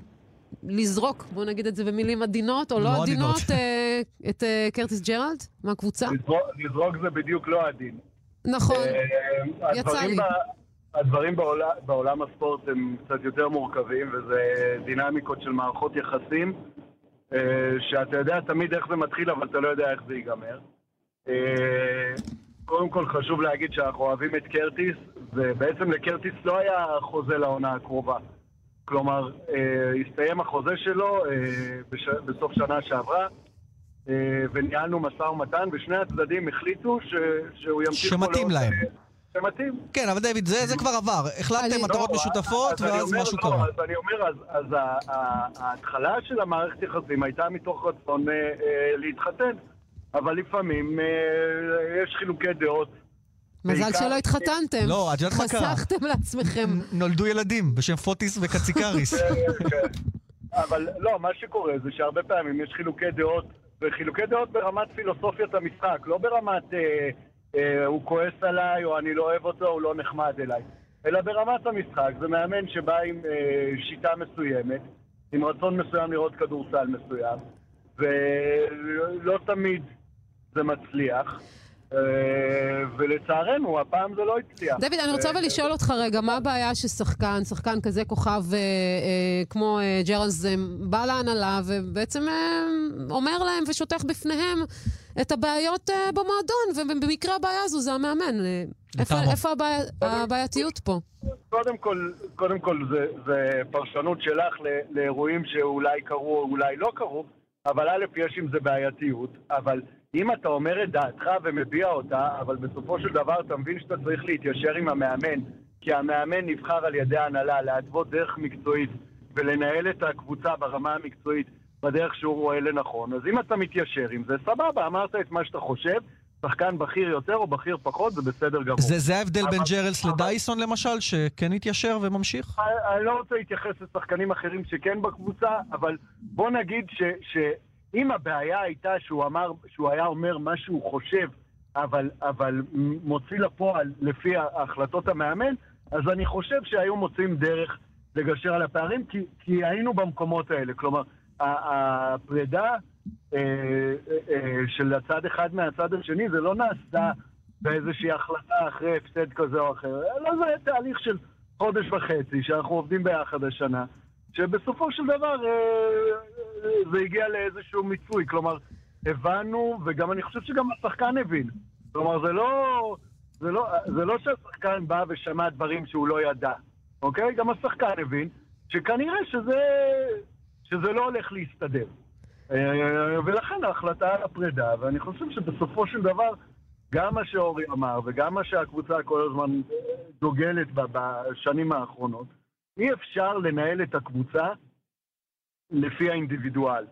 לזרוק, בואו נגיד את זה במילים עדינות או לא, לא עדינות, עדינות. אה, את אה, קרטיס ג'רלד מהקבוצה. לזרוק- לזרוק זה בדיוק לא עדין. נכון, אה, יצא הדברים לי. ב- הדברים בעולם, בעולם הספורט הם קצת יותר מורכבים, וזה דינמיקות של מערכות יחסים, אה, שאתה יודע תמיד איך זה מתחיל, אבל אתה לא יודע איך זה ייגמר. אה, קודם כל חשוב להגיד שאנחנו אוהבים את קרטיס, ובעצם לקרטיס לא היה חוזה לעונה הקרובה. כלומר, אה, הסתיים החוזה שלו אה, בש... בסוף שנה שעברה, אה, וניהלנו משא ומתן, ושני הצדדים החליטו ש... שהוא ימשיך... שמתאים לעוד- להם. שמתאים. כן, אבל דוד, זה, זה כבר עבר. החלטתם מטרות לא, משותפות, אז ואז אומר, משהו לא, קרה. אז אני אומר, אז, אז ההתחלה של המערכת יחסים הייתה מתוך רצון אה, אה, להתחתן, אבל לפעמים אה, יש חילוקי דעות. מזל שלא התחתנתם. לא, את יודעת מה קרה? חסכתם לעצמכם. נולדו ילדים בשם פוטיס וקציקריס. *laughs* אבל לא, מה שקורה זה שהרבה פעמים יש חילוקי דעות, וחילוקי דעות ברמת פילוסופיית המשחק, לא ברמת אה, אה, הוא כועס עליי, או אני לא אוהב אותו, הוא לא נחמד אליי, אלא ברמת המשחק. זה מאמן שבא עם אה, שיטה מסוימת, עם רצון מסוים לראות כדורסל מסוים, ולא תמיד זה מצליח. אה, ולצערנו, הפעם זה לא הצליח. דוד, אני רוצה ו- אבל לשאול אותך רגע, מה הבעיה ששחקן, שחקן כזה כוכב אה, אה, כמו אה, ג'רלס, אה, בא להנהלה ובעצם אה, אומר להם ושוטח בפניהם את הבעיות אה, במועדון, ובמקרה הבעיה הזו זה המאמן. אה, איפה, הבעייתיות פה? קודם כל, קודם כל זה, זה פרשנות שלך ל- לאירועים שאולי קרו או אולי לא קרו, אבל א', יש עם זה בעייתיות, אבל אם אתה אומר את דעתך ומביע אותה, אבל בסופו של דבר אתה מבין שאתה צריך להתיישר עם המאמן, כי המאמן נבחר על ידי ההנהלה להתוות דרך מקצועית ולנהל את הקבוצה ברמה המקצועית בדרך שהוא רואה לנכון, אז אם אתה מתיישר עם זה, סבבה, אמרת את מה שאתה חושב, שחקן בכיר יותר או בכיר פחות, זה בסדר גמור. זה, זה ההבדל בין ג'רלס לדייסון למשל, שכן התיישר וממשיך? אני- אני לא רוצה להתייחס לשחקנים אחרים שכן בקבוצה, אבל בוא נגיד ש, שאם הבעיה הייתה שהוא אמר, שהוא היה אומר מה שהוא חושב, אבל, אבל מוציא לפועל לפי החלטות המאמן, אז אני חושב שהיו מוצאים דרך לגשר על הפערים, כי, כי היינו במקומות האלה. כלומר, הפרידה אה, אה, של הצד אחד מהצד השני, זה לא נעשה באיזושהי החלטה אחרי הפסד כזה או אחר. לא, זה תהליך של חודש וחצי, שאנחנו עובדים ביחד השנה, שבסופו של דבר אה, אה, זה הגיע לאיזשהו מיצוי. כלומר, הבנו, וגם אני חושב שגם השחקן הבין. כלומר, זה לא, זה לא, זה לא שהשחקן בא ושמע דברים שהוא לא ידע, אוקיי? גם השחקן הבין שכנראה שזה, שזה לא הולך להסתדר. אה, ולכן ההחלטה על הפרידה, ואני חושב שבסופו של דבר, גם מה שאורי אמר וגם מה שהקבוצה כל הזמן דוגלת בשנים האחרונות, אי אפשר לנהל את הקבוצה לפי האינדיבידואל.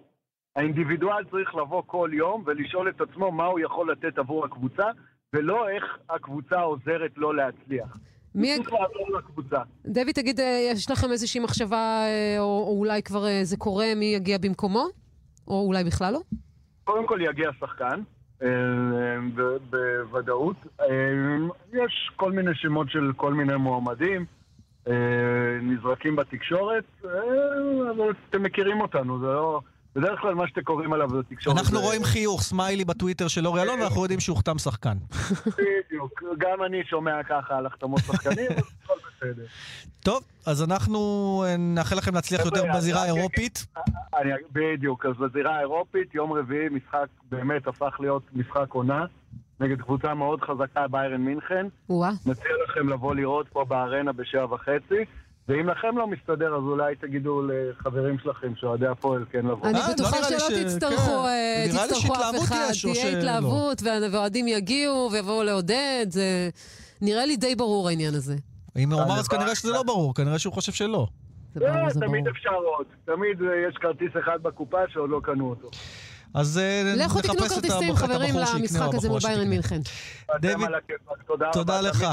האינדיבידואל צריך לבוא כל יום ולשאול את עצמו מה הוא יכול לתת עבור הקבוצה, ולא איך הקבוצה עוזרת לו להצליח. מי... צריך לעזור לקבוצה. דויד, תגיד, אה, יש לכם איזושהי מחשבה, אה, או, או אולי כבר אה, זה קורה, מי יגיע במקומו? או אולי בכלל לא? קודם כל יגיע שחקן, בוודאות. יש כל מיני שמות של כל מיני מועמדים, נזרקים בתקשורת, אה, אבל אתם מכירים אותנו, זה לא... בדרך כלל מה שאתם קוראים עליו זה תקשורת. אנחנו זה- רואים חיוך, סמיילי בטוויטר של אורי אלון, ואנחנו יודעים שהוחתם שחקן. בדיוק, גם אני שומע ככה על החתמות שחקנים, הכל בסדר. טוב, אז אנחנו אה, נאחל לכם להצליח יותר בזירה האירופית. אני, בדיוק, אז בזירה האירופית, יום רביעי משחק באמת הפך להיות משחק עונה נגד קבוצה מאוד חזקה, ביירן מינכן. וואה. מציע לכם לבוא לראות פה בארנה בשבע וחצי, ואם לכם לא מסתדר, אז אולי תגידו לחברים שלכם שאוהדי הפועל כן לבוא. אני אה, לא בטוחה שלא תצטרכו כן. אה, נראה לי תצטרכו אף שהתלהבות אחד. תהיה שלא? התלהבות, וה- והאוהדים יגיעו ויבואו לעודד. זה נראה לי די ברור העניין הזה. אם הוא אמר, אז. כנראה שזה לא ברור, כנראה שהוא חושב שלא. זה ברור, אה, תמיד. אפשר עוד. תמיד יש כרטיס אחד בקופה שעוד לא קנו אותו. אז אה, לכו תקנו נחפש את כרטיסים, חברים, למשחק הזה מול ביירן. מינכן. הכיפאק, תודה רבה. תודה לך.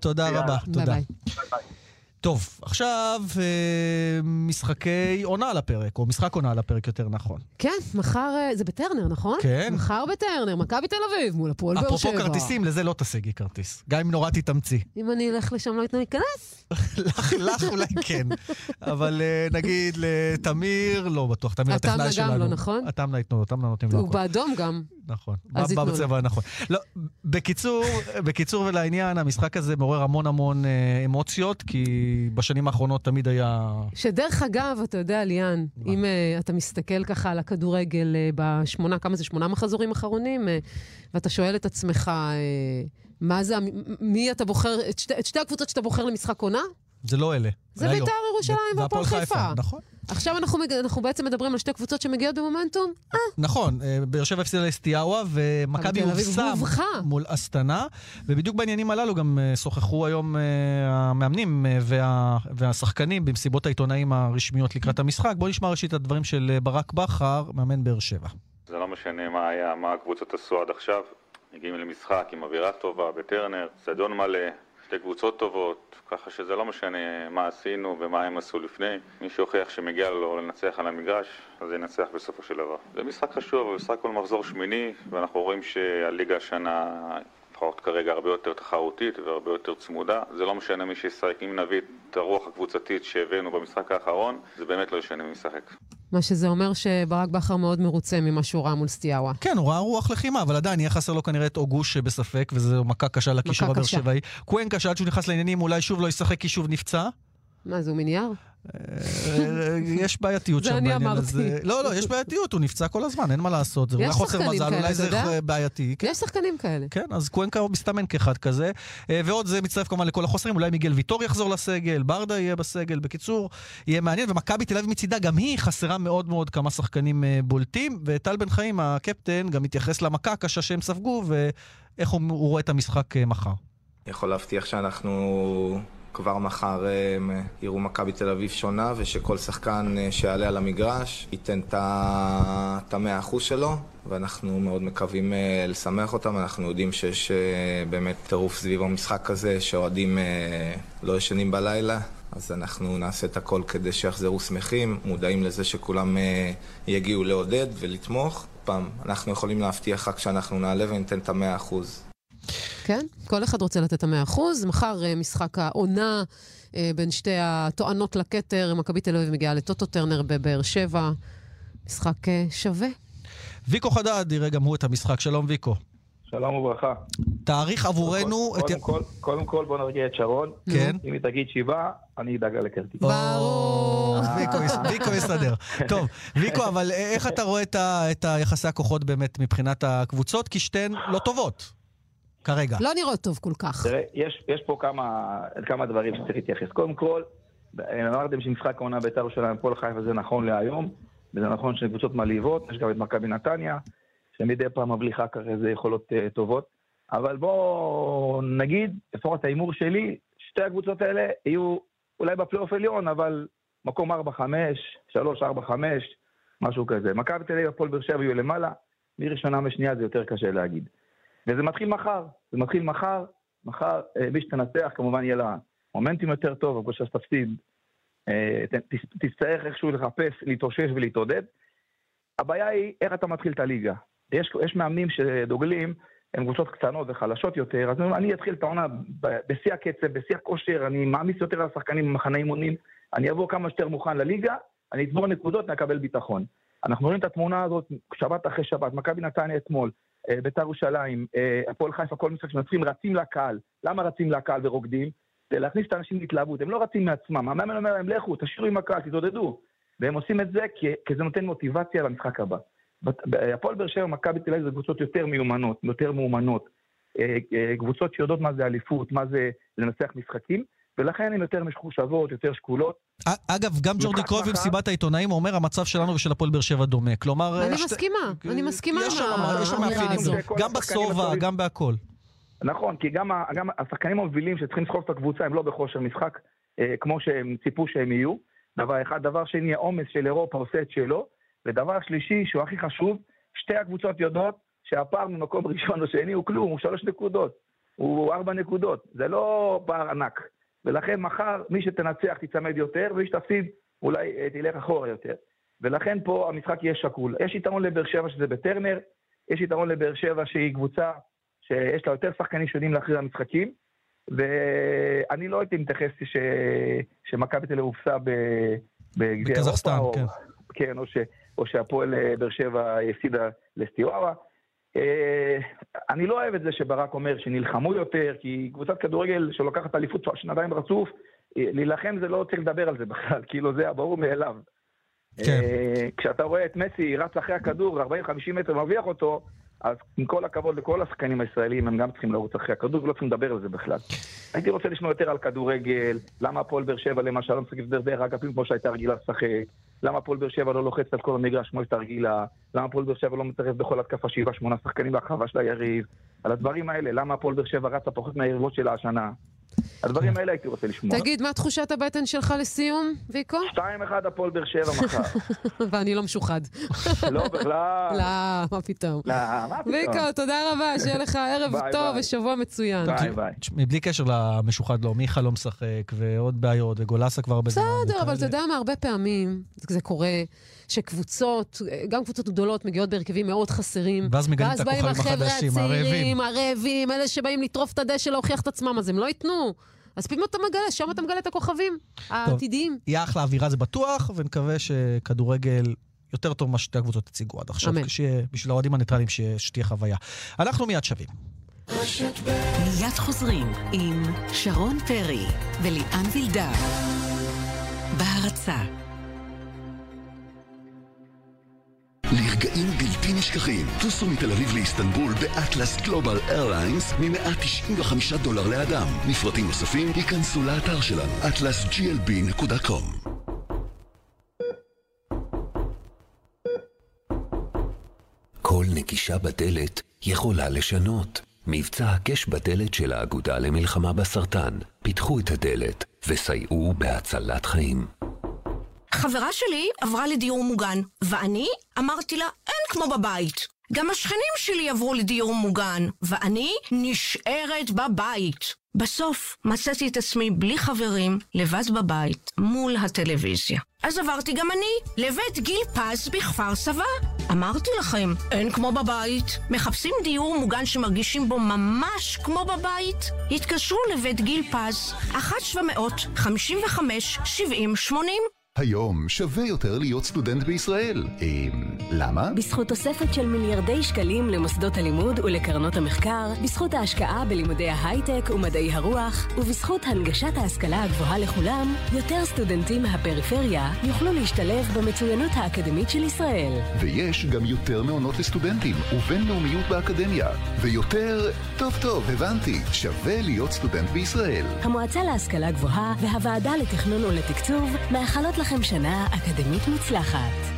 תודה. רבה, ביי תודה. טוב, עכשיו אה, משחקי עונה על הפרק, או משחק עונה על הפרק יותר נכון. כן, מחר, אה, זה בטרנר, נכון? כן. מחר בטרנר, מכבי תל אביב מול הפועל באר שבע. אפרופו כרטיסים, לזה לא תשיגי כרטיס. גם אם נורא תתאמצי. אם אני אלך לשם לא ייתנו להיכנס? לך, לך אולי כן. אבל אה, נגיד לתמיר, לא בטוח, תמיר התמנה הטכנאי גם שלנו. לא, נכון? התמנה ייתנו, התמנה נותנים לו הוא הכל. באדום גם. נכון, אז ייתנו בצבע הנכון. לא, בקיצור, בקיצור ולעניין, המשחק הזה מעורר המון המון אה, אמוציות, כי בשנים האחרונות תמיד היה... שדרך אגב, אתה יודע, ליאן, אם uh, אתה מסתכל ככה על הכדורגל uh, בשמונה, כמה זה, שמונה מחזורים אחרונים, uh, ואתה שואל את עצמך, uh, מה זה, מי אתה בוחר, את שתי, את שתי הקבוצות שאתה בוחר למשחק עונה? זה לא אלה. זה. בית"ר ירושלים והפועל חיפה. נכון. עכשיו אנחנו, מג- אנחנו בעצם מדברים על שתי קבוצות שמגיעות במומנטום? אה, נכון, אה, באר שבע הפסידה לאסטיאאווה, ומכבי הובכה. מול אסטנה, ובדיוק בעניינים הללו גם אה, שוחחו היום אה, המאמנים וה- והשחקנים במסיבות העיתונאים הרשמיות לקראת המשחק. בואו נשמע ראשית את הדברים של ברק בכר, מאמן באר שבע. זה לא משנה מה היה, מה הקבוצות עשו עד עכשיו. מגיעים למשחק עם אווירה טובה בטרנר, צדון מלא, שתי קבוצות טובות, ככה שזה לא משנה מה עשינו ומה הם עשו לפני. מי שהוכיח שמגיע לו לנצח על המגרש, אז ינצח בסופו של דבר. זה משחק חשוב, אבל בסך הכל מחזור שמיני, ואנחנו רואים שהליגה השנה... לפחות כרגע הרבה יותר תחרותית והרבה יותר צמודה. זה לא משנה מי שישחק, אם נביא את הרוח הקבוצתית שהבאנו במשחק האחרון, זה באמת לא ישנה מי ישחק. מה שזה אומר שברק בכר מאוד מרוצה ממה שהוא ראה מול סטיאבה. כן, הוא ראה רוח לחימה, אבל עדיין יהיה חסר לו כנראה את אוגוש שבספק, וזו מכה קשה לקישור הבאר. שבעי. קוונקה, שעד שהוא נכנס לעניינים, אולי שוב לא ישחק כי שוב נפצע. מה, זה הוא מנייר? אה, יש בעייתיות זה שם אני בעניין אמרתי. הזה. לא, לא, יש בעייתיות, הוא נפצע כל הזמן, אין מה לעשות. זה אולי יש חוסר שחקנים מזל, כאלה, אולי אתה זה יודע? בעייתי. יש שחקנים כאלה. כן, אז קוונקה מסתמן כאחד כזה. אה, ועוד זה מצטרף כמובן לכל החוסרים, אולי מיגל ויטור יחזור לסגל, ברדה יהיה בסגל. בקיצור, יהיה מעניין. ומכבי תל אביב מצידה, גם היא חסרה מאוד מאוד כמה שחקנים אה, בולטים. וטל בן חיים, הקפטן, גם מתייחס למכה הקשה שהם ספגו, ואיך הוא, רואה את המשחק אה, מחר. יכול להבטיח שאנחנו כבר מחר אה, יראו מכבי תל אביב שונה ושכל שחקן אה, שיעלה על המגרש ייתן את המאה אחוז שלו ואנחנו מאוד מקווים אה, לשמח אותם, אנחנו יודעים שיש באמת טירוף סביב המשחק הזה שאוהדים לא ישנים בלילה אז אנחנו נעשה את הכל כדי שיחזרו שמחים, מודעים לזה שכולם יגיעו לעודד ולתמוך. פעם, אנחנו יכולים להבטיח רק שאנחנו נעלה וניתן את המאה אחוז. כן, כל אחד רוצה לתת את המאה אחוז. מחר אה, משחק העונה אה, בין שתי הטוענות לכתר. מכבי תל אביב מגיעה לטוטו טרנר בבאר שבע. משחק אה, שווה. ויקו חדד יראה גם הוא את המשחק. שלום ויקו. שלום וברכה. תאריך עבורנו את... קודם כל, קודם כל בוא נרגיע את שרון. כן. אם היא תגיד שבעה, אני אדאג לה לכרטיס. ברור. ויקו יסדר. *laughs* טוב, ויקו, אבל איך אתה רואה את ה- את היחסי הכוחות באמת מבחינת הקבוצות? כי שתיהן לא טובות, כרגע. לא נראות טוב כל כך. תראה, יש, יש פה כמה, כמה דברים שצריך להתייחס. קודם כל, אמרתם שמשחק העונה בית"ר ירושלים הפועל חיפה זה נכון להיום, וזה נכון שהן קבוצות מלהיבות, יש גם את מכבי נתניה, שמדי פעם מבליחה ככה איזה יכולות uh, טובות. אבל בואו נגיד, לפחות ההימור שלי, שתי הקבוצות האלה יהיו אולי בפלייאוף עליון, אבל מקום 4-5, 3-4-5, משהו כזה. מכבי תל אביב, הפועל באר שבע יהיו למעלה, מראשונה ושנייה זה יותר קשה להגיד. וזה מתחיל מחר, זה מתחיל מחר, מחר אה, מי שתנצח כמובן יהיה לה מומנטים יותר טוב, אבל שתפסיד, אה, תצטרך איכשהו לחפש, להתאושש ולהתעודד. הבעיה היא איך אתה מתחיל את הליגה. יש, יש מאמנים שדוגלים, הם קבוצות קטנות וחלשות יותר, אז אני אתחיל את העונה בשיא הקצב, בשיא הכושר, אני מעמיס יותר על השחקנים במחנה אימונים, אני אבוא כמה שיותר מוכן לליגה, אני אצבור נקודות, נקבל ביטחון. אנחנו רואים את התמונה הזאת שבת אחרי שבת, מכבי נתניה אתמול, בית"ר ירושלים, אה, הפועל חיפה, כל משחק שמנצחים, רצים לקהל. למה רצים לקהל ורוקדים? זה להכניס את האנשים להתלהבות, הם לא רצים מעצמם. המאמן אומר להם, לכו, תשאירו עם הקהל, תתעודדו. והם עושים את זה כי, כי זה נותן מוטיבציה למשחק הבא. ב- הפועל באר שבע, מכבי תל אביב זה קבוצות יותר מיומנות, יותר מאומנות. אה, אה, קבוצות שיודעות מה זה אליפות, מה זה לנצח משחקים, ולכן הן יותר מחושבות, יותר שקולות. אגב, גם ג'ורדי קרויב מחר- במסיבת העיתונאים אומר, המצב שלנו ושל הפועל באר שבע דומה. כלומר... אני אה, מסכימה, אני מסכימה יש שם- עם האמירה מאפיינים, הזו. גם הטובים. גם בהכל. נכון, כי גם, ה- גם השחקנים המובילים שצריכים לסחוב את הקבוצה הם לא בכושר משחק אה, כמו שהם ציפו שהם יהיו. דבר אחד. דבר שני, העומס של אירופה עושה את שלו. ודבר שלישי, שהוא הכי חשוב, שתי הקבוצות יודעות שהפער ממקום *laughs* ראשון או שני הוא כלום, הוא שלוש נקודות. הוא ארבע נקודות. זה לא פער ענק. ולכן מחר, מי שתנצח תיצמד יותר, ומי שתפסיד אולי אה, תלך אחורה יותר. ולכן פה המשחק יהיה שקול. יש יתרון לבאר שבע שזה בטרנר, יש יתרון לבאר שבע שהיא קבוצה שיש לה יותר שחקנים שיודעים להכריע משחקים, ואני לא הייתי מתייחס ש... שמכבי תל אביב הופסה ב- בגביע אירופה, או... כן. כן, או, ש... או שהפועל אה, באר שבע הפסידה לסטיוארה. אה, אני לא אוהב את זה שברק אומר שנלחמו יותר, כי קבוצת כדורגל שלוקחת אליפות שנתיים רצוף, אה, להילחם זה לא צריך לדבר על זה *laughs* בכלל, כאילו זה הברור מאליו. כן. אה, כשאתה רואה את מסי רץ אחרי הכדור, 40-50 מטר מרוויח אותו, אז עם כל הכבוד לכל השחקנים הישראלים, הם גם צריכים לרוץ אחרי הכדור ולא צריכים לדבר על זה בכלל. הייתי רוצה לשמוע יותר על כדורגל, למה הפועל באר שבע למשל לא משחקת דרך אגפים כמו שהייתה רגילה לשחק, למה הפועל באר שבע לא לוחצת על כל המגרש כמו שהייתה רגילה, למה הפועל באר שבע לא מצרף בכל התקפה שבעה שמונה שחקנים להרחבה של היריב, על הדברים האלה, למה הפועל באר שבע רצה פחות מהיריבות שלה השנה. הדברים האלה הייתי רוצה לשמוע. תגיד, מה תחושת הבטן שלך לסיום, ויקו? 2-1 הפועל באר שבע מחר. *laughs* ואני לא משוחד. *laughs* לא, בכלל. לא, מה פתאום. לא, מה פתאום. ויקו, תודה רבה, שיהיה לך ערב טוב. ושבוע מצוין. ביי ביי. בלי קשר למשוחד, לא, מיכה לא משחק, ועוד בעיות, וגולסה כבר הרבה זמן. בסדר, אבל. אתה יודע מה, הרבה פעמים זה קורה שקבוצות, גם קבוצות גדולות, מגיעות בהרכבים מאוד חסרים. ואז מגלים את הכוכבים החדשים, הצעירים, הרעבים, אלה שבאים לטרוף את הדשא להוכיח את עצמם, אז הם לא ייתנו. אז פתאום אתה מגלה, שם אתה מגלה את הכוכבים העתידיים. יהיה אחלה אווירה זה בטוח, ונקווה שכדורגל יותר טוב ממה שתי הקבוצות הציגו עד עכשיו. אמן. בשביל האוהדים הניטרלים שיה- שתהיה חוויה. אנחנו מיד שבים. מיד חוזרים עם שרון פרי וליאן וילדר. בהרצה. לרגעים בלתי נשכחים, טוסו מתל אביב לאיסטנבול באטלס גלובל איירליינס מ-195 דולר לאדם. לפרטים נוספים היכנסו לאתר שלנו, atlasglb.com. כל נגישה בדלת יכולה לשנות. מבצע הקש בדלת של האגודה למלחמה בסרטן. פיתחו את הדלת וסייעו בהצלת חיים. חברה שלי עברה לדיור מוגן, ואני אמרתי לה, אין כמו בבית. גם השכנים שלי עברו לדיור מוגן, ואני נשארת בבית. בסוף מצאתי את עצמי בלי חברים, לבד בבית, מול הטלוויזיה. אז עברתי גם אני לבית גיל פז בכפר סבא. אמרתי לכם, אין כמו בבית. מחפשים דיור מוגן שמרגישים בו ממש כמו בבית? התקשרו לבית גיל פז, 1-755-70-80 היום שווה יותר להיות סטודנט בישראל. אה, למה? בזכות תוספת של מיליארדי שקלים למוסדות הלימוד ולקרנות המחקר, בזכות ההשקעה בלימודי ההייטק ומדעי הרוח, ובזכות הנגשת ההשכלה הגבוהה לכולם, יותר סטודנטים מהפריפריה יוכלו להשתלב במצוינות האקדמית של ישראל. ויש גם יותר מעונות לסטודנטים, ובינלאומיות באקדמיה. ויותר... טוב טוב, הבנתי. שווה להיות סטודנט בישראל. המועצה להשכלה גבוהה והוועדה לתכנון ולתקצוב מאחלות לכם שנה אקדמית מוצלחת.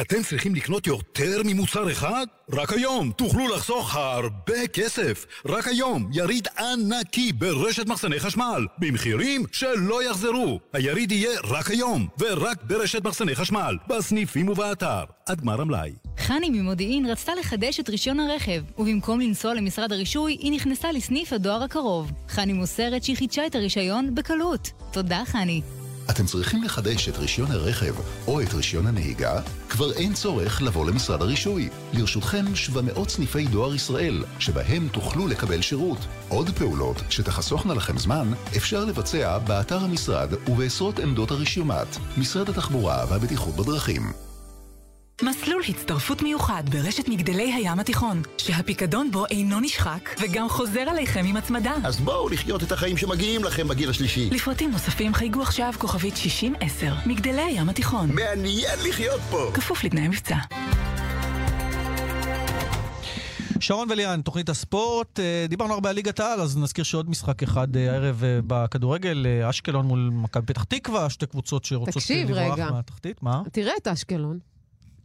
אתם צריכים לקנות יותר ממוצר אחד? רק היום תוכלו לחסוך הרבה כסף. רק היום יריד ענקי ברשת מחסני חשמל, במחירים שלא יחזרו. היריד יהיה רק היום, ורק ברשת מחסני חשמל, בסניפים ובאתר. עד גמר המלאי. חני ממודיעין רצתה לחדש את רישיון הרכב, ובמקום לנסוע למשרד הרישוי, היא נכנסה לסניף הדואר הקרוב. חני מוסרת שהיא חידשה את הרישיון בקלות. תודה, חני. אתם צריכים לחדש את רישיון הרכב או את רישיון הנהיגה? כבר אין צורך לבוא למשרד הרישוי. לרשותכם 700 סניפי דואר ישראל, שבהם תוכלו לקבל שירות. עוד פעולות שתחסוכנה לכם זמן, אפשר לבצע באתר המשרד ובעשרות עמדות הרשיומט. משרד התחבורה והבטיחות בדרכים. מסלול הצטרפות מיוחד ברשת מגדלי הים התיכון, שהפיקדון בו אינו נשחק וגם חוזר אליכם עם הצמדה. אז בואו לחיות את החיים שמגיעים לכם בגיל השלישי. לפרטים נוספים חייגו עכשיו כוכבית 6010, מגדלי הים התיכון. מעניין לחיות פה! כפוף לתנאי מבצע. שרון וליאן, תוכנית הספורט, אה, דיברנו הרבה על ליגת העל, אז נזכיר שעוד משחק אחד אה, הערב אה, בכדורגל, אשקלון מול מכבי פתח תקווה, שתי קבוצות שרוצות לברוח רגע. מהתחתית. מה? תראה את אשקלון.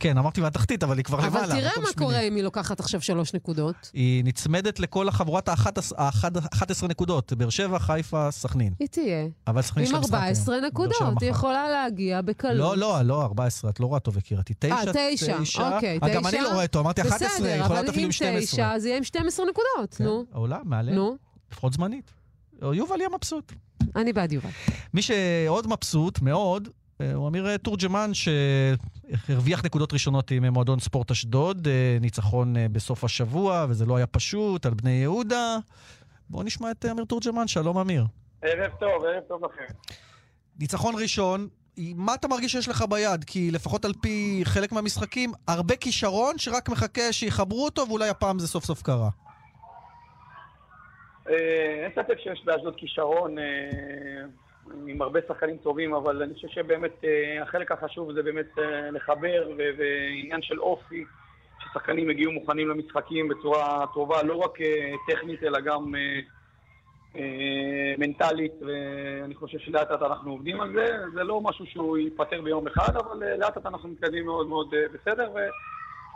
כן, אמרתי מהתחתית, אבל היא כבר למעלה. אבל תראה מה. קורה אם היא לוקחת עכשיו שלוש נקודות. היא נצמדת לכל החבורת ה-11 נקודות, באר שבע, חיפה, סכנין. היא תהיה. אבל סכנין עם לה משחק 14 היום. באר שבע נקודות. היא יכולה להגיע בקלות. לא, לא, לא 14, את לא רואה טוב, יקירתי. תשע, אה, תשע, אוקיי, תשע. אה, גם אני לא רואה טוב, אמרתי 11, היא יכולה להיות אפילו עם בסדר, אבל 12. אם תשע, אז יהיה עם 12 נקודות, נו. עולה, מעלה. נו. לפחות זמנית. יובל יהיה מבסוט. אני בעד יובל. מי שעוד מבסוט מאוד, הוא אמיר תורג'מן, שהרוויח נקודות ראשונות עם מועדון ספורט אשדוד, אה, ניצחון אה, בסוף השבוע, וזה לא היה פשוט, על בני יהודה. בואו נשמע את אה, אמיר תורג'מן, שלום אמיר. ערב טוב, ערב טוב לכם. ניצחון ראשון, מה אתה מרגיש שיש לך ביד? כי לפחות על פי חלק מהמשחקים, הרבה כישרון שרק מחכה שיחברו אותו, ואולי הפעם זה סוף סוף קרה. אה, אין ספק שיש באשדוד כישרון אה, עם הרבה שחקנים טובים, אבל אני חושב שבאמת אה, החלק החשוב זה באמת אה, לחבר ועניין של אופי, ששחקנים הגיעו מוכנים למשחקים בצורה טובה, לא רק אה, טכנית אלא גם מנטלית, ואני חושב שלאט לאט אנחנו עובדים על זה. זה לא משהו שהוא ייפתר ביום אחד, אבל לאט לאט אנחנו מתקדמים מאוד מאוד בסדר,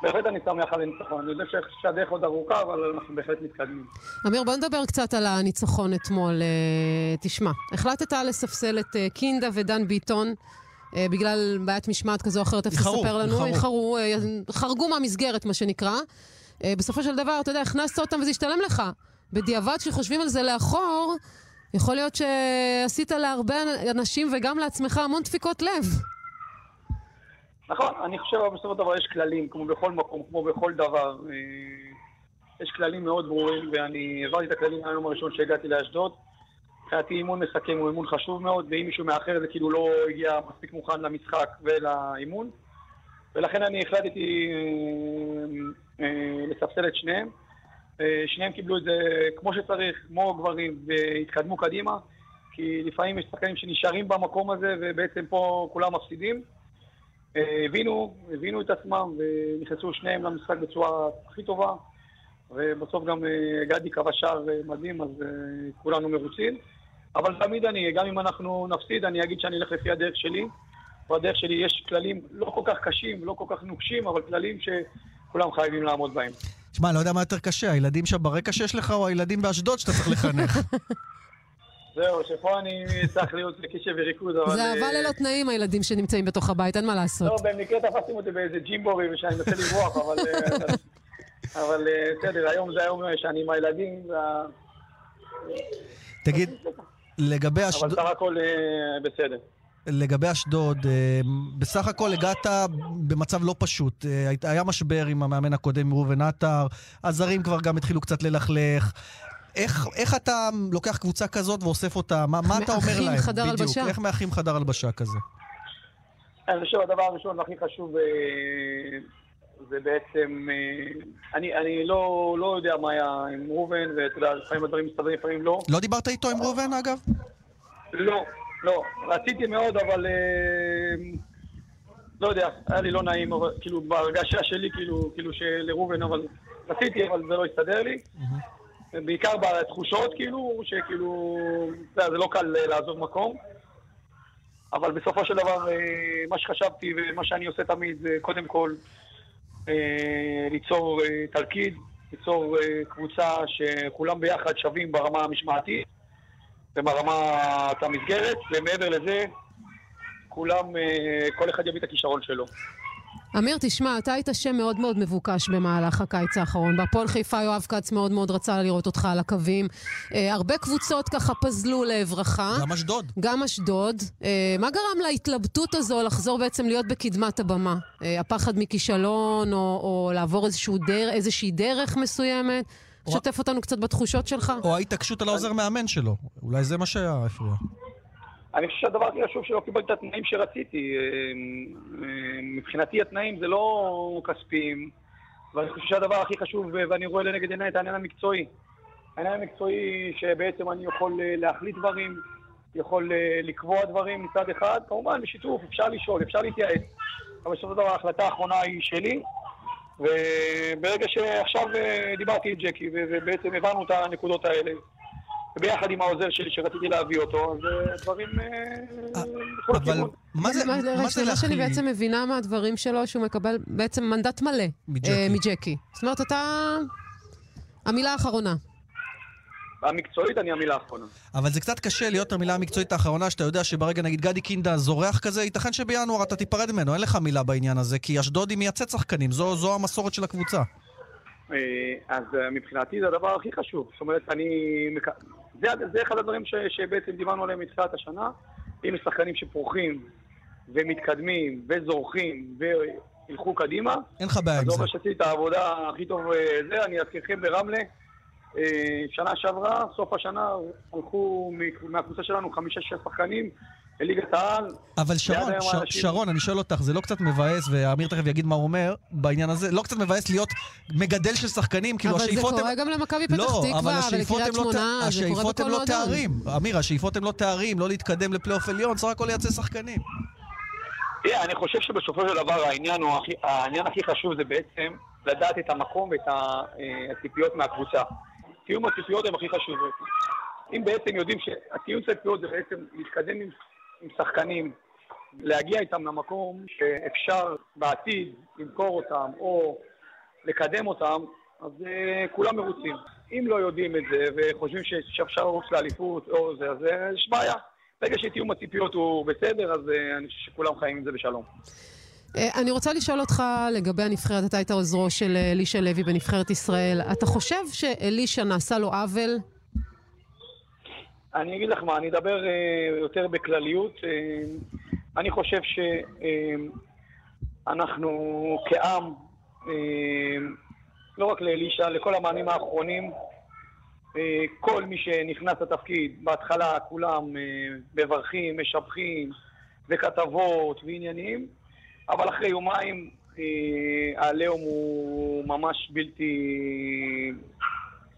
ובהחלט אני שמח על הניצחון. אני יודע שהדרך עוד ארוכה, אבל אנחנו בהחלט מתקדמים. אמיר, בוא נדבר קצת על הניצחון אתמול. אה, תשמע, החלטת לספסל את אה, קינדה ודן ביטון. אה, בגלל בעיית משמעת כזו או אחרת, תכף איחרו, תספר לנו. איחרו. חרגו מהמסגרת, מה שנקרא. בסופו של דבר, אתה יודע, הכנסת אותם וזה השתלם לך. בדיעבד, כשחושבים על זה לאחור, יכול להיות שעשית להרבה אנשים וגם לעצמך המון דפיקות לב. נכון, אני חושב שבסופו של דבר יש כללים, כמו בכל מקום, כמו בכל דבר. אה, יש כללים מאוד ברורים, ואני העברתי את הכללים מהיום הראשון שהגעתי לאשדוד. מבחינתי אימון מסכם הוא אימון חשוב מאוד, ואם מישהו מאחר זה כאילו לא הגיע מספיק מוכן למשחק ולאימון. ולכן אני החלטתי אה, אה, לספסל את שניהם. אה, שניהם קיבלו את זה כמו שצריך, כמו גברים, והתקדמו קדימה. כי לפעמים יש שחקנים שנשארים במקום הזה ובעצם פה כולם מפסידים. הבינו, הבינו את עצמם ונכנסו שניהם למשחק בצורה הכי טובה. ובסוף גם אה, גדי קבע שער אה, מדהים, אז אה, כולנו מרוצים. אבל תמיד אני, גם אם אנחנו נפסיד, אני אגיד שאני אלך לפי הדרך שלי. בדרך שלי יש כללים לא כל כך קשים, לא כל כך נוקשים, אבל כללים שכולם חייבים לעמוד בהם. תשמע, אני לא יודע מה יותר קשה, הילדים שם ברקע שיש לך או הילדים באשדוד שאתה צריך לחנך? *laughs* זהו, שפה אני צריך להיות בקשב וריכוז, אבל... זה אהבה ללא תנאים, הילדים שנמצאים בתוך הבית, אין מה לעשות. לא, במקרה תפסתם אותי באיזה ג'ימבורי ושאני מנסה לברוח, אבל... אה, אבל אה, בסדר, היום זה היום שאני עם הילדים, וה- תגיד, לגבי אבל אשדוד... סך הכל אה, בסדר. לגבי אשדוד, אה, בסך הכל הגעת במצב לא פשוט. אה, היה משבר עם המאמן הקודם, ראובן עטר, הזרים כבר גם התחילו קצת ללכלך. איך, איך אתה לוקח קבוצה כזאת ואוסף אותה? מה, מה אתה אומר מאחים להם? חדר בדיוק, הלבשה. איך מאחים חדר הלבשה כזה? אני חושב הדבר הראשון והכי חשוב אה, זה בעצם, אה, אני, אני לא, לא יודע מה היה עם ראובן, ואתה יודע, לפעמים הדברים מסתדרים, לפעמים לא. לא דיברת איתו עם ראובן, אגב? לא, לא. רציתי מאוד, אבל אה, לא יודע, היה לי לא נעים, אבל, כאילו, בהרגשה שלי, כאילו, כאילו שלראובן, אבל רציתי, אבל זה לא הסתדר לי. בעיקר בתחושות, כאילו, שכאילו, זה לא קל אה, לעזוב מקום. אבל בסופו של דבר, אה, מה שחשבתי ומה שאני עושה תמיד זה קודם כל אה, ליצור תלכיד, ליצור קבוצה שכולם ביחד שווים ברמה המשמעתית וברמת המסגרת, ומעבר לזה, כולם, כל אחד יביא את הכישרון שלו. אמיר, תשמע, אתה היית שם מאוד מאוד מבוקש במהלך הקיץ האחרון. בהפועל חיפה יואב כץ מאוד מאוד רצה לראות אותך על הקווים. אה, הרבה קבוצות ככה פזלו לעברך. גם אשדוד. גם אשדוד. אה, מה גרם להתלבטות הזו לחזור בעצם להיות בקדמת הבמה? אה, הפחד מכישלון, או, או לעבור דר, איזושהי דרך מסוימת? שתף אותנו קצת בתחושות שלך. או ההתעקשות על העוזר מאמן שלו. אולי זה מה שהיה הפריע. אני חושב שהדבר הכי חשוב שלא קיבלתי את התנאים שרציתי. אה, אה, מבחינתי התנאים זה לא כספיים, ואני חושב שהדבר הכי חשוב, ואני רואה לנגד עיניי את העניין המקצועי. העניין המקצועי שבעצם אני יכול אה, להחליט דברים, יכול אה, לקבוע דברים מצד אחד, כמובן בשיתוף, אפשר לשאול, אפשר להתייעץ. אבל בסופו של דבר ההחלטה האחרונה היא שלי, וברגע שעכשיו אה, דיברתי עם ג'קי, ובעצם הבנו את הנקודות האלה, וביחד עם העוזר שלי שרציתי להביא אותו, אז אה, דברים אה, בכל הכיוון. מה זה, זה שאני להכיל? בעצם מבינה מהדברים שלו, שהוא מקבל בעצם מנדט מלא. מג'קי. אה. זאת אומרת, אתה... המילה האחרונה. המקצועית אני המילה האחרונה. אבל זה קצת קשה להיות המילה המקצועית האחרונה, שאתה יודע שברגע נגיד גדי קינדה זורח כזה, ייתכן שבינואר אתה תיפרד ממנו, אין לך מילה בעניין הזה, כי אשדוד היא מייצאת שחקנים, זו, זו המסורת של הקבוצה. אה, אז אה, מבחינתי זה הדבר הכי חשוב. זאת אומרת, אני... זה, זה אחד הדברים ש, שבעצם דיברנו עליהם מתחילת השנה. אם יש שחקנים שפורחים ומתקדמים וזורחים וילכו קדימה, אין לך בעיה אז עם זה זה. אומר שעשיתי את העבודה הכי טוב אה, זה. אני אזכירכם ברמלה. אה, שנה שעברה, סוף השנה, הלכו מהקבוצה שלנו חמישה-שישה שחקנים לליגת העל. אבל שרון, ש- האנשים- שרון, אני שואל אותך, זה לא קצת מבאס, ואמיר תכף יגיד מה הוא אומר בעניין הזה, לא קצת מבאס להיות מגדל של שחקנים, כאילו אבל זה השאיפות קורה גם למכבי פתח לא, תקווה השאיפות ולקריית הם לא ת- שמונה, זה קורה השאיפות הם בכל לא מועדון. תארים. אמיר, השאיפות הם לא תארים, לא להתקדם לפלייאוף עליון, סך הכל לייצא שחקנים. תראה, אני חושב שבסופו של דבר העניין, הוא הכי, העניין הכי חשוב זה בעצם לדעת את המקום ואת אה, הציפיות מהקבוצה. תיאום הציפיות הם הכי חשובות. אם בעצם יודעים שהתיאום הציפיות זה בעצם להתקדם עם, עם שחקנים, להגיע איתם למקום שאפשר בעתיד למכור אותם או לקדם אותם, אז אה, כולם מרוצים. אם לא יודעים את זה וחושבים שאפשר לרוץ לאליפות או זה, אז אה, יש בעיה. ברגע שתיאום הציפיות הוא בסדר, אז אה, אני חושב שכולם חיים עם זה בשלום. אני רוצה לשאול אותך לגבי הנבחרת, אתה היית עוזרו של אלישע לוי בנבחרת ישראל. אתה חושב שאלישע נעשה לו עוול? אני אגיד לך מה, אני אדבר אה, יותר בכלליות. אה, אני חושב שאנחנו כעם, אה, לא רק לאלישע, לכל המאמנים האחרונים, כל מי שנכנס לתפקיד, בהתחלה כולם מברכים, משבחים, וכתבות ועניינים, אבל אחרי יומיים העליהום הוא ממש בלתי...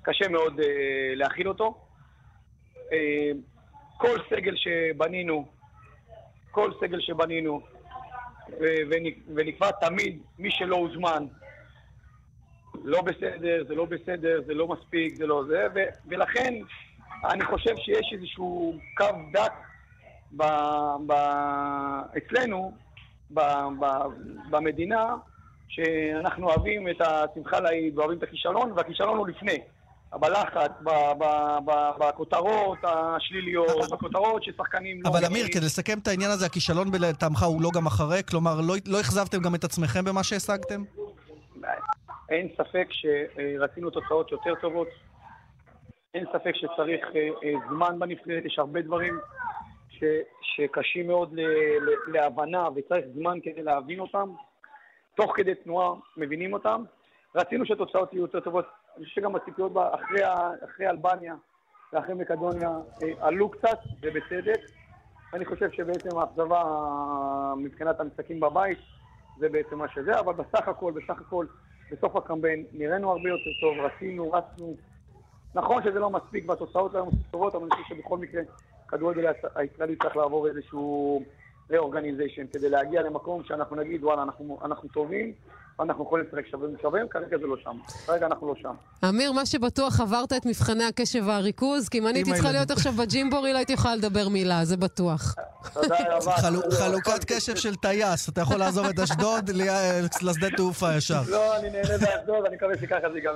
קשה מאוד להכיל אותו. אה, כל סגל שבנינו, כל סגל שבנינו, ונקבע תמיד מי שלא הוזמן, לא בסדר, זה לא בסדר, זה לא מספיק, זה לא זה, ו- ולכן אני חושב שיש איזשהו קו דק ב- ב- אצלנו, ב- ב- במדינה, שאנחנו אוהבים את השמחה לאיד ואוהבים את הכישלון, והכישלון הוא לפני. בלחץ, בכותרות השליליות, בכותרות ששחקנים לא... אבל אמיר. כדי לסכם את העניין הזה, הכישלון לטעמך הוא לא גם אחרי? כלומר, לא- לא אכזבתם גם את עצמכם במה שהשגתם? אין ספק שרצינו תוצאות יותר טובות. אין ספק שצריך אה, אה, זמן בנבחרת, יש הרבה דברים ש, שקשים מאוד ל, ל, להבנה וצריך זמן כדי להבין אותם. תוך כדי תנועה מבינים אותם. רצינו שהתוצאות יהיו יותר טובות. אני חושב שגם הציפיות אחרי, אחרי אלבניה ואחרי מקדוניה אה, עלו קצת, ובצדק. אני חושב שבעצם האכזבה מבחינת המשחקים בבית זה בעצם מה שזה, אבל בסך הכל, בסך הכל, בסוף הקמפיין נראינו הרבה יותר טוב, רצינו, רצנו. נכון שזה לא מספיק והתוצאות לא היו מספיק טובות, אבל אני חושב שבכל מקרה כדורגל הישראלי צריך לעבור איזשהו ריאורגניזיישן כדי להגיע למקום שאנחנו נגיד, וואלה, אנחנו, אנחנו טובים, ואנחנו יכולים לשחק שווה בשווה, כרגע זה לא שם. כרגע אנחנו לא שם. אמיר, מה שבטוח עברת את מבחני הקשב והריכוז, כי אם אני הייתי צריכה. להיות עכשיו בג'ימבורי, לא הייתי יכולה לדבר מילה, זה בטוח. תודה רבה. *laughs* חלו- חלוקת קשב של טייס, אתה יכול לעזוב את אשדוד ל- לשדה תעופה ישר. לא, אני נהנה באשדוד, אני מקווה שככה זה גם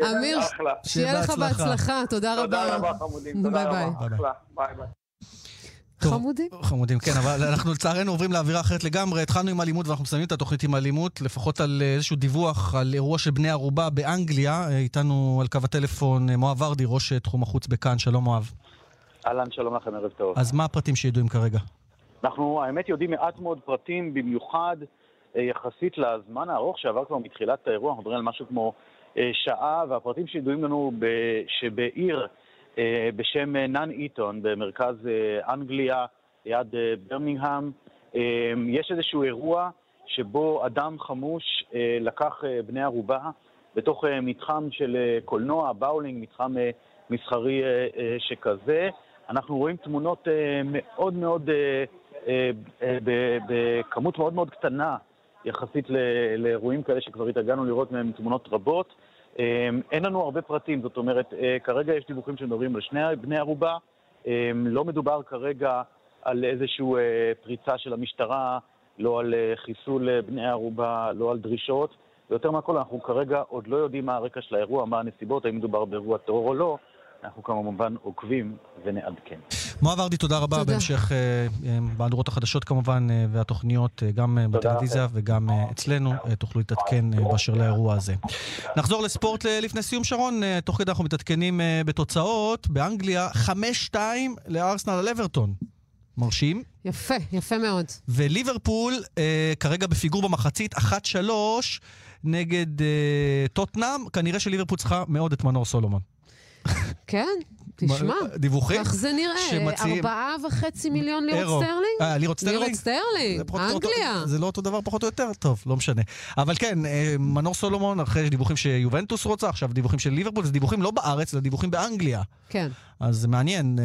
עם. אמיר. שיהיה לך בהצלחה, תודה רבה. תודה רבה, חמודים. תודה ביי ביי. רבה. אחלה. ביי ביי. חמודים. חמודים, כן, אבל אנחנו לצערנו עוברים לאווירה אחרת לגמרי. התחלנו עם אלימות ואנחנו מסיימים את התוכנית עם אלימות, לפחות על אה, איזשהו דיווח על אירוע של בני ערובה באנגליה. אה, איתנו על קו הטלפון אה, מואב ורדי, ראש תחום החוץ בכאן. שלום מואב. אהלן, שלום לכם, ערב טוב. אז מה הפרטים שידועים כרגע? אנחנו, האמת, יודעים מעט מאוד פרטים, במיוחד יחסית לזמן הארוך שעבר כבר מתחילת האירוע, אנחנו מדברים על משהו כמו שעה, והפרטים שידועים לנו ב, שבעיר בשם אה, נאן איטון, במרכז אה, אנגליה, ליד אה, ברמינגהם, אה, יש איזשהו אירוע שבו אדם חמוש אה, לקח אה, בני ערובה בתוך אה, מתחם של אה, קולנוע, באולינג, מתחם אה, מסחרי אה, אה, שכזה. אנחנו רואים תמונות אה, מאוד מאוד, אה, אה, אה, בכמות מאוד מאוד קטנה יחסית לאירועים כאלה שכבר התרגלנו לראות מהם תמונות רבות. אה, אין לנו הרבה פרטים, זאת אומרת, אה, כרגע יש דיווחים שמדברים על שני בני ערובה. אה, לא מדובר כרגע על איזושהי אה, פריצה של המשטרה, לא על אה, חיסול בני ערובה, לא על דרישות. ויותר מהכל, אנחנו כרגע עוד לא יודעים מה הרקע של האירוע, מה הנסיבות, האם מדובר באירוע טרור או לא. אנחנו כמובן עוקבים ונעדכן. מואב ורדי, תודה רבה. בהמשך אה, אה, מהדורות החדשות כמובן, אה, והתוכניות, גם בטלוויזיה וגם אצלנו, תוכלו להתעדכן באשר לאירוע הזה. נחזור לספורט לפני סיום, שרון. תוך כדי אנחנו מתעדכנים בתוצאות. באנגליה, 5-2 לארסנל על אברטון. מרשים. יפה, יפה מאוד. וליברפול אה, כרגע בפיגור במחצית, 1-3 נגד אה, טוטנאם. כנראה שליברפול צריכה מאוד את מנור סולומון. כן, תשמע. דיווחים? כך זה נראה. שמציעים- ארבעה וחצי מיליון לירות. סטרלינג? אה, לירות סטרלינג? לירות סטרלינג, אנגליה. זה לא אותו דבר פחות או יותר? טוב, לא משנה. אבל כן, אה, מנור סולומון, אחרי דיווחים שיובנטוס רוצה, עכשיו דיווחים של ליברפול, זה דיווחים לא בארץ, זה דיווחים באנגליה. כן. אז זה מעניין,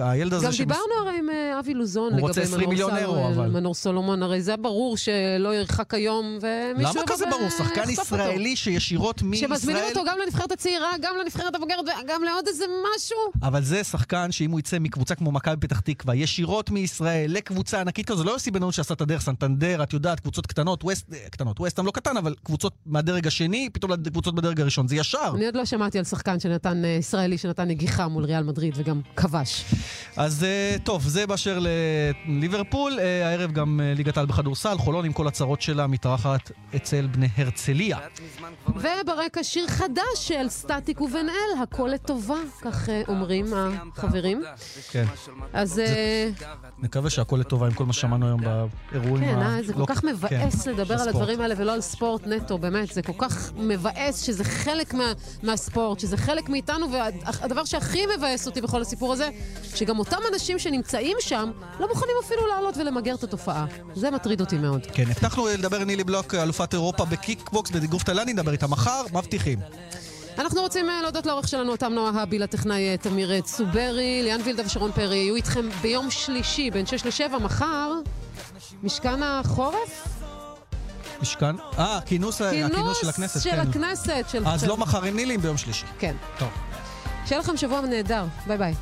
אה, הילד הזה... גם שמס- דיברנו הרי עם אה, אבי לוזון לגבי רוצה 20 מנור מיליון סל- אבל. מנור סולומון, הרי זה ברור שלא ירחק היום, ומישהו למה כזה ברור? שחקן אותו. ישראלי שישירות מישראל... שמזמינים אותו גם לנבחרת הצעירה, גם לנבחרת הבוגרת וגם לעוד איזה משהו. אבל זה שחקן שאם הוא יצא מקבוצה כמו מכבי פתח תקווה, ישירות מישראל לקבוצה ענקית כזו, זה לא יוסי בן שעשה את הדרך, סנטנדר, את יודעת, קבוצות קטנות, ווסט, אה, קטנות, ווסטהאם לא קטן, אבל קבוצות מהדרג השני, פתאום לקבוצות בדרג הראשון, זה ישר. אני עוד לא שמעתי על שחקן שנתן, ישראלי שנתן נגיחה מול ריאל מדריד וגם כבש. אז אה, טוב, זה באשר לליברפול. אה, הערב גם אה, ליגת העל בכדורסל, חולון עם כל הצרות שלה מתארחת אצל בני הרצליה. וברקע שיר חדש של סטטיק ובן אל, הכל לטובה, כך אומרים החברים. כן. אז נקווה שהכל לטובה עם כל מה ששמענו היום באירועים כן, אה, זה כל כך מבאס כן, לדבר על. הדברים האלה ולא על ספורט נטו, באמת, זה כל כך מבאס שזה חלק מה, מהספורט, שזה חלק מאיתנו, והדבר שהכי מבאס אותי בכל הסיפור הזה, שגם אותם אנשים שנמצאים שם, לא מוכנים אפילו לעלות ולמגר את התופעה. זה מטריד אותי מאוד. כן, הבטחנו לדבר עם נילי בלוק, אלופת אירופה בקיקבוקס בדיגוף תאילנדי, נדבר איתה מחר, מבטיחים. אנחנו רוצים אה, להודות לעורך שלנו, אותם נועה הבי, לטכנאי אה, תמיר אה, צוברי, ליאן וילדה ושרון פרי יהיו איתכם ביום שלישי, בין 6 ל-7, מחר, משכן החורף? משכן? אה, הכינוס הכינוס של הכנסת, של כן. הכנסת. של אז של- לא מחר עם נילים, ביום שלישי. כן. טוב. שיהיה לכם שבוע נהדר. ביי ביי.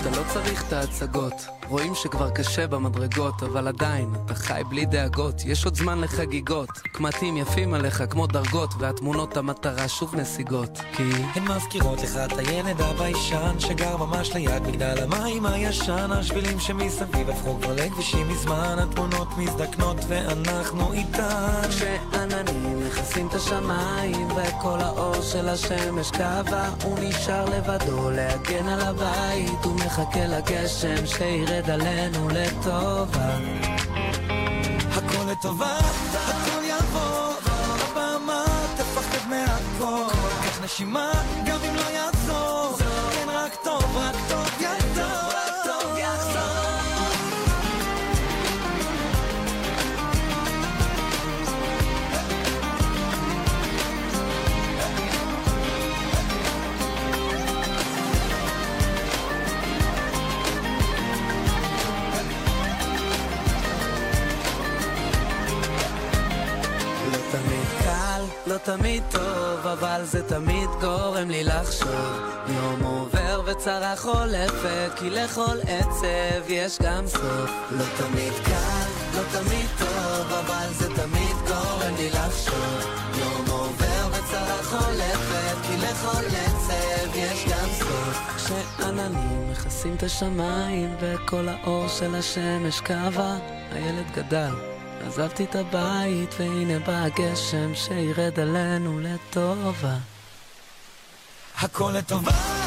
אתה לא צריך את ההצגות, רואים שכבר קשה במדרגות, אבל עדיין, אתה חי בלי דאגות, יש עוד זמן לחגיגות. קמטים יפים עליך כמו דרגות, והתמונות המטרה שוב נסיגות. כי... הן מזכירות לך את הילד הביישן שגר ממש ליד מגדל המים הישן השבילים שמסביב הפכו כבר לכבישים מזמן התמונות מזדקנות ואנחנו איתן כשעננים מכסים את השמיים וכל האור של השמש קבע הוא נשאר לבדו להגן על הבית הוא מחכה לגשם שירד עלינו לטובה. הכל לטובה, הכל יעבור. הבמה תפחד מהכל. קח נשימה, גם אם לא יעזור תמיד טוב, אבל זה תמיד גורם לי לחשוב. יום עובר וצרה חולפת, כי לכל עצב יש גם סוף. לא תמיד קל, לא תמיד טוב, אבל זה תמיד גורם לי לחשוב. יום עובר וצרה חולפת, כי לכל עצב יש גם סוף. כשעננים מכסים את השמיים, וכל האור של השמש קבע, הילד גדל. עזבתי את הבית, והנה בא הגשם שירד עלינו לטובה. הכל לטובה